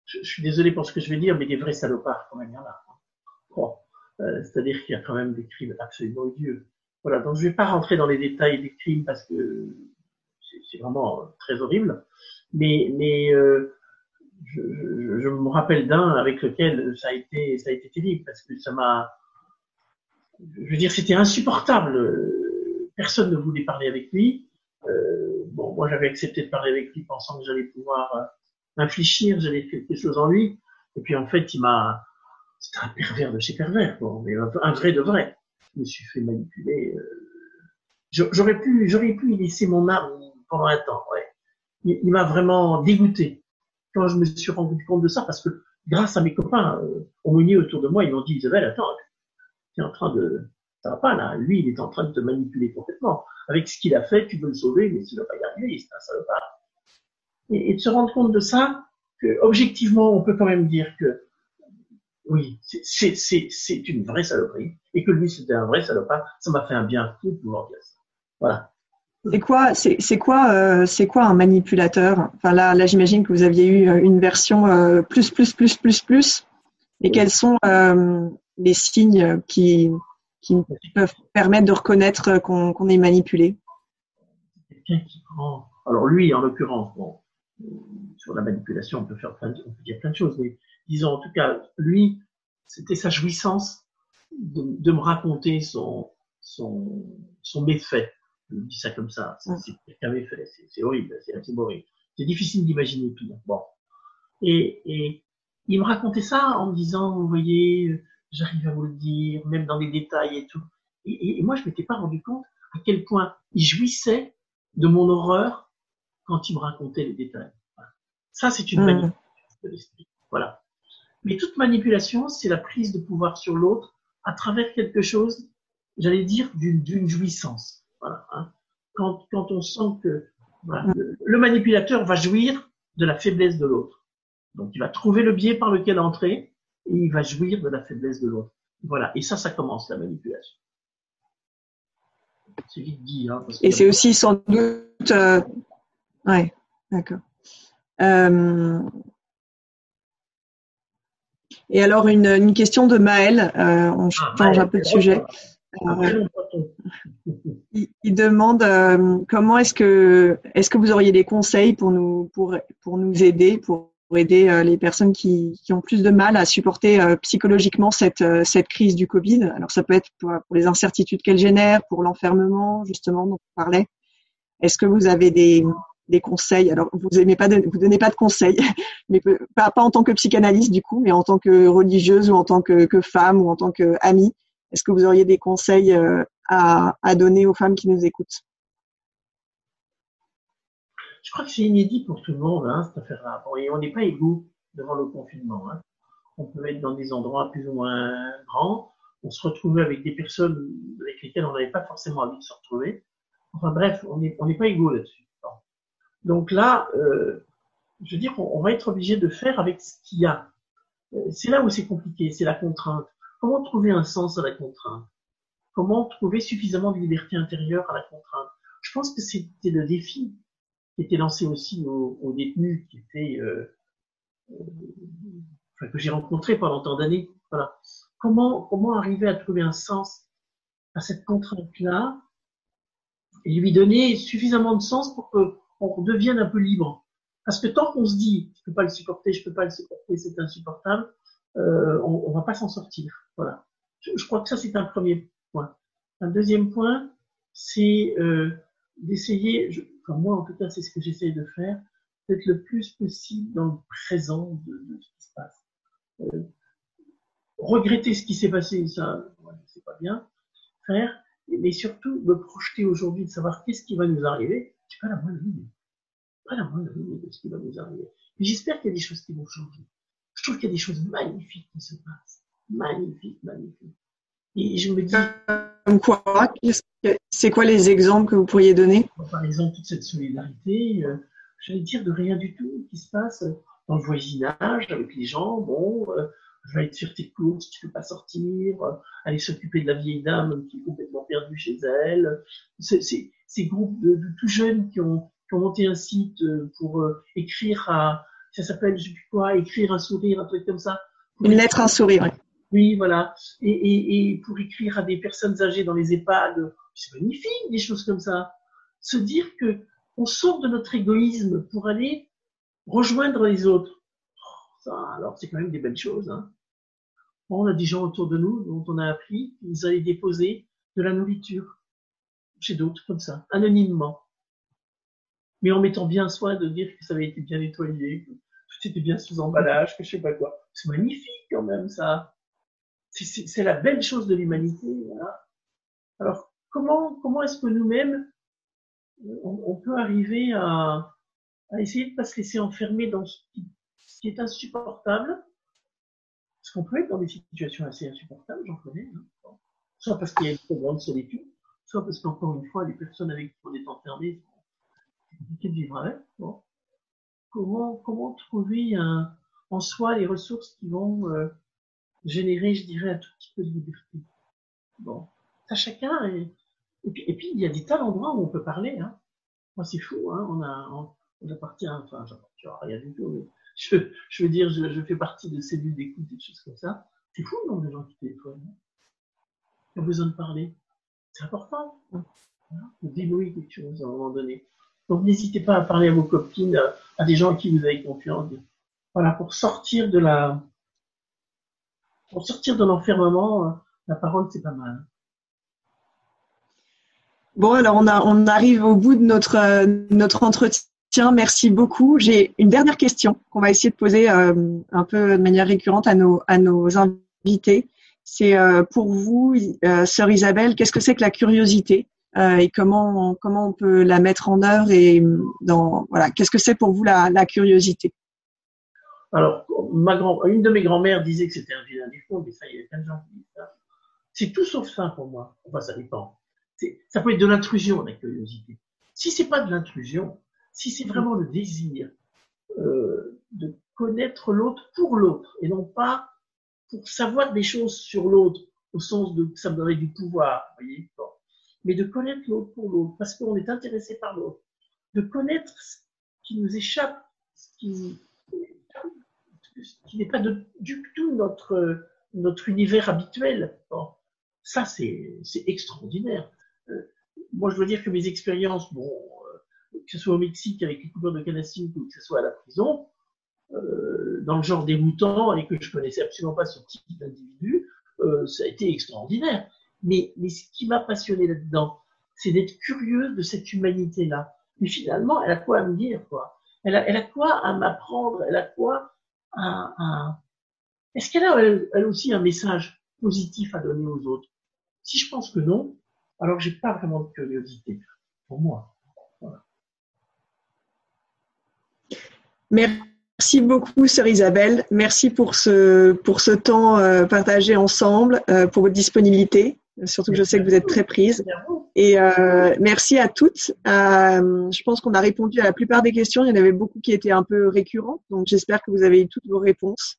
je, suis désolé pour ce que je vais dire, mais des vrais salopards, quand même, il y en a. Bon. Euh, C'est-à-dire qu'il y a quand même des crimes absolument odieux. Voilà, donc je ne vais pas rentrer dans les détails des crimes parce que c'est vraiment très horrible, mais, euh, je, me rappelle d'un avec lequel ça a été, ça a été terrible parce que ça m'a, je veux dire, c'était insupportable. Personne ne voulait parler avec lui. Euh, bon, moi j'avais accepté de parler avec lui pensant que j'allais pouvoir euh, infléchir, j'allais quelque chose en lui. Et puis en fait, il m'a, c'était un pervers de chez pervers, bon, mais un vrai de vrai. Je me suis fait manipuler. Euh, j'aurais pu, j'aurais pu y laisser mon âme pendant un temps. Ouais. Il, m'a vraiment dégoûté quand je me suis rendu compte de ça, parce que grâce à mes copains euh, aumôniers autour de moi, ils m'ont dit Isabelle, attends, tu es en train de, ça va pas là. Lui, il est en train de te manipuler complètement. Avec ce qu'il a fait, tu veux le sauver, mais tu ne vas pas y arriver, c'est un salopard. Et, et de se rendre compte de ça, que objectivement, on peut quand même dire que oui, c'est une vraie saloperie, et que lui, c'était un vrai salopard, ça m'a fait un bien fou de pouvoir dire ça. Voilà. C'est quoi, c'est quoi, euh, c'est quoi un manipulateur? Enfin là, là, j'imagine que vous aviez eu euh, une version euh, plus, plus, plus, plus, plus. Et quels sont les signes qui, qui peuvent permettre de reconnaître qu'on est manipulé? Quelqu'un qui prend. Alors lui, en l'occurrence, bon, sur la manipulation, on peut faire plein, on peut dire plein de choses, mais disons en tout cas, lui, c'était sa jouissance de, de me raconter son, son, son méfait je dis ça comme ça, c'est qu'avait fait, c'est horrible, c'est horrible. C'est difficile d'imaginer pire. Bon. Et, et il me racontait ça en me disant, vous voyez, j'arrive à vous le dire, même dans les détails et tout. Et, et moi, je m'étais pas rendu compte à quel point il jouissait de mon horreur quand il me racontait les détails. Voilà. Ça, c'est une mmh. manipulation de l'esprit. Voilà. Mais toute manipulation, c'est la prise de pouvoir sur l'autre à travers quelque chose, j'allais dire, d'une jouissance. Hein. quand, on sent que le, manipulateur va jouir de la faiblesse de l'autre. Donc il va trouver le biais par lequel entrer et il va jouir de la faiblesse de l'autre. Voilà, et ça, ça commence la manipulation. C'est vite dit. Hein, et c'est aussi sans doute... Euh... D'accord. Euh... Et alors, une, une, question de Maël, euh, on ah, change un peu de sujet. Euh, il, demande euh, comment est-ce que est-ce que vous auriez des conseils pour nous pour pour nous aider pour aider euh, les personnes qui, qui ont plus de mal à supporter euh, psychologiquement cette cette crise du Covid? Alors ça peut être pour, pour les incertitudes qu'elle génère, pour l'enfermement justement dont on parlait. Est-ce que vous avez des des conseils Alors vous aimez pas vous donnez pas de conseils, mais pas, en tant que psychanalyste du coup, mais en tant que religieuse ou en tant que, femme ou en tant qu'amie. Est-ce que vous auriez des conseils à, à donner aux femmes qui nous écoutent? Je crois que c'est inédit pour tout le monde, hein, cette affaire-là. et on n'est pas égaux devant le confinement. Hein. On peut être dans des endroits plus ou moins grands. On se retrouve avec des personnes avec lesquelles on n'avait pas forcément envie de se retrouver. Enfin bref, on n'est pas égaux là-dessus. Donc là, euh, je veux dire, on, va être obligé de faire avec ce qu'il y a. c'est là où c'est compliqué, c'est la contrainte. Comment trouver un sens à la contrainte? Comment trouver suffisamment de liberté intérieure à la contrainte? Je pense que c'était le défi qui était lancé aussi aux, détenus qui étaient, euh, euh, que j'ai rencontrés pendant tant d'années. Voilà. Comment, comment arriver à trouver un sens à cette contrainte-là et lui donner suffisamment de sens pour qu'on devienne un peu libre. Parce que tant qu'on se dit, je peux pas le supporter, je peux pas le supporter, c'est insupportable, euh, on, on va pas s'en sortir. Voilà. Je, je, crois que ça c'est un premier point. Un deuxième point, c'est euh, d'essayer, enfin moi en tout cas c'est ce que j'essaie de faire, d'être le plus possible dans le présent de, de ce qui se passe. Euh, regretter ce qui s'est passé, ça, ouais, c'est pas bien. Faire, mais surtout me projeter aujourd'hui, de savoir qu'est-ce qui va nous arriver. J'ai pas la moindre idée. Pas la moindre idée de ce qui va nous arriver. Mais j'espère qu'il y a des choses qui vont changer. Je trouve qu'il y a des choses magnifiques qui se passent. Magnifiques, magnifiques. Et je me dis. Comme quoi C'est quoi les exemples que vous pourriez donner? Par exemple, toute cette solidarité, euh, j'allais dire de rien du tout qui se passe dans le voisinage avec les gens. Bon, euh, je vais être sur tes courses, tu peux pas sortir, euh, aller s'occuper de la vieille dame qui est complètement perdue chez elle. Ces groupes de, de, tout jeunes qui ont, qui ont monté un site euh, pour euh, écrire à, ça s'appelle, je sais plus quoi, écrire un sourire, un truc comme ça. Une lettre, un sourire. Oui, voilà. Et, et, et, pour écrire à des personnes âgées dans les EHPAD, c'est magnifique, des choses comme ça. Se dire que on sort de notre égoïsme pour aller rejoindre les autres alors c'est quand même des belles choses. Hein. on a des gens autour de nous dont on a appris qu'ils allaient déposer de la nourriture chez d'autres comme ça, anonymement. Mais en mettant bien soin de dire que ça avait été bien nettoyé, que tout était bien sous emballage, que je sais pas quoi. C'est magnifique quand même ça. C'est la belle chose de l'humanité. Voilà. Alors comment comment est-ce que nous-mêmes on, peut arriver à, à essayer de pas se laisser enfermer dans ce qui qui est insupportable, parce qu'on peut être dans des situations assez insupportables, j'en connais, hein. Soit parce qu'il y a une trop grande solitude, soit parce qu'encore une fois, les personnes avec qui on est enfermé, c'est compliqué de vivre avec. Bon. Comment, comment trouver un, en soi les ressources qui vont euh, générer, je dirais, un tout petit peu de liberté? Bon, ça chacun. Et, puis, il y a des tas d'endroits où on peut parler. Hein. Moi, c'est fou. Hein. On a, on, appartient, enfin, j'appartiens à rien du tout, mais je, veux dire, je, fais partie de cellules d'écoute et des choses comme ça. C'est fou, non, des gens qui téléphonent, hein. Qui ont besoin de parler. C'est important. Hein, débrouiller quelque chose à un moment donné. Donc n'hésitez pas à parler à vos copines, à des gens à qui vous avez confiance. Voilà, pour sortir de la, pour sortir de l'enfermement, la parole c'est pas mal. Bon, alors on, a, on arrive au bout de notre, notre entretien. Merci beaucoup. J'ai une dernière question qu'on va essayer de poser euh, un peu de manière récurrente à nos, à nos invités. C'est euh, pour vous, euh, sœur Isabelle, qu'est-ce que c'est que la curiosité euh, et comment, comment on peut la mettre en œuvre et dans voilà, qu'est-ce que c'est pour vous la, la curiosité? Alors, ma grand, une de mes grand-mères disait que c'était un vilain défaut, mais ça, il y a plein de gens qui disent ça. C'est tout sauf ça pour moi. Enfin, ça dépend. Ça peut être de l'intrusion, la curiosité. Si c'est pas de l'intrusion, si c'est vraiment le désir euh, de connaître l'autre pour l'autre et non pas pour savoir des choses sur l'autre au sens de ça me donnerait du pouvoir, voyez, mais de connaître l'autre pour l'autre parce qu'on est intéressé par l'autre, de connaître ce qui nous échappe, ce qui, n'est pas du tout notre notre univers habituel. Ça c'est extraordinaire. Euh, moi je dois dire que mes expériences, bon, que ce soit au Mexique avec les coupures de sucre ou que ce soit à la prison, euh, dans le genre déroutant et que je connaissais absolument pas ce type d'individu, euh, ça a été extraordinaire. Mais, mais ce qui m'a passionné là-dedans, c'est d'être curieux de cette humanité-là. Mais finalement, elle a quoi à me dire, quoi? Elle a, elle a quoi à m'apprendre? Elle a quoi à... à... Est-ce qu'elle a elle, elle aussi un message positif à donner aux autres? Si je pense que non, alors j'ai pas vraiment de curiosité pour moi. Voilà. Merci beaucoup, sœur Isabelle. Merci pour ce, pour ce temps euh, partagé ensemble, euh, pour votre disponibilité. Surtout que je sais que vous êtes très prise. Et euh, merci à toutes. Je pense qu'on a répondu à la plupart des questions. Il y en avait beaucoup qui étaient un peu récurrentes. Donc j'espère que vous avez eu toutes vos réponses.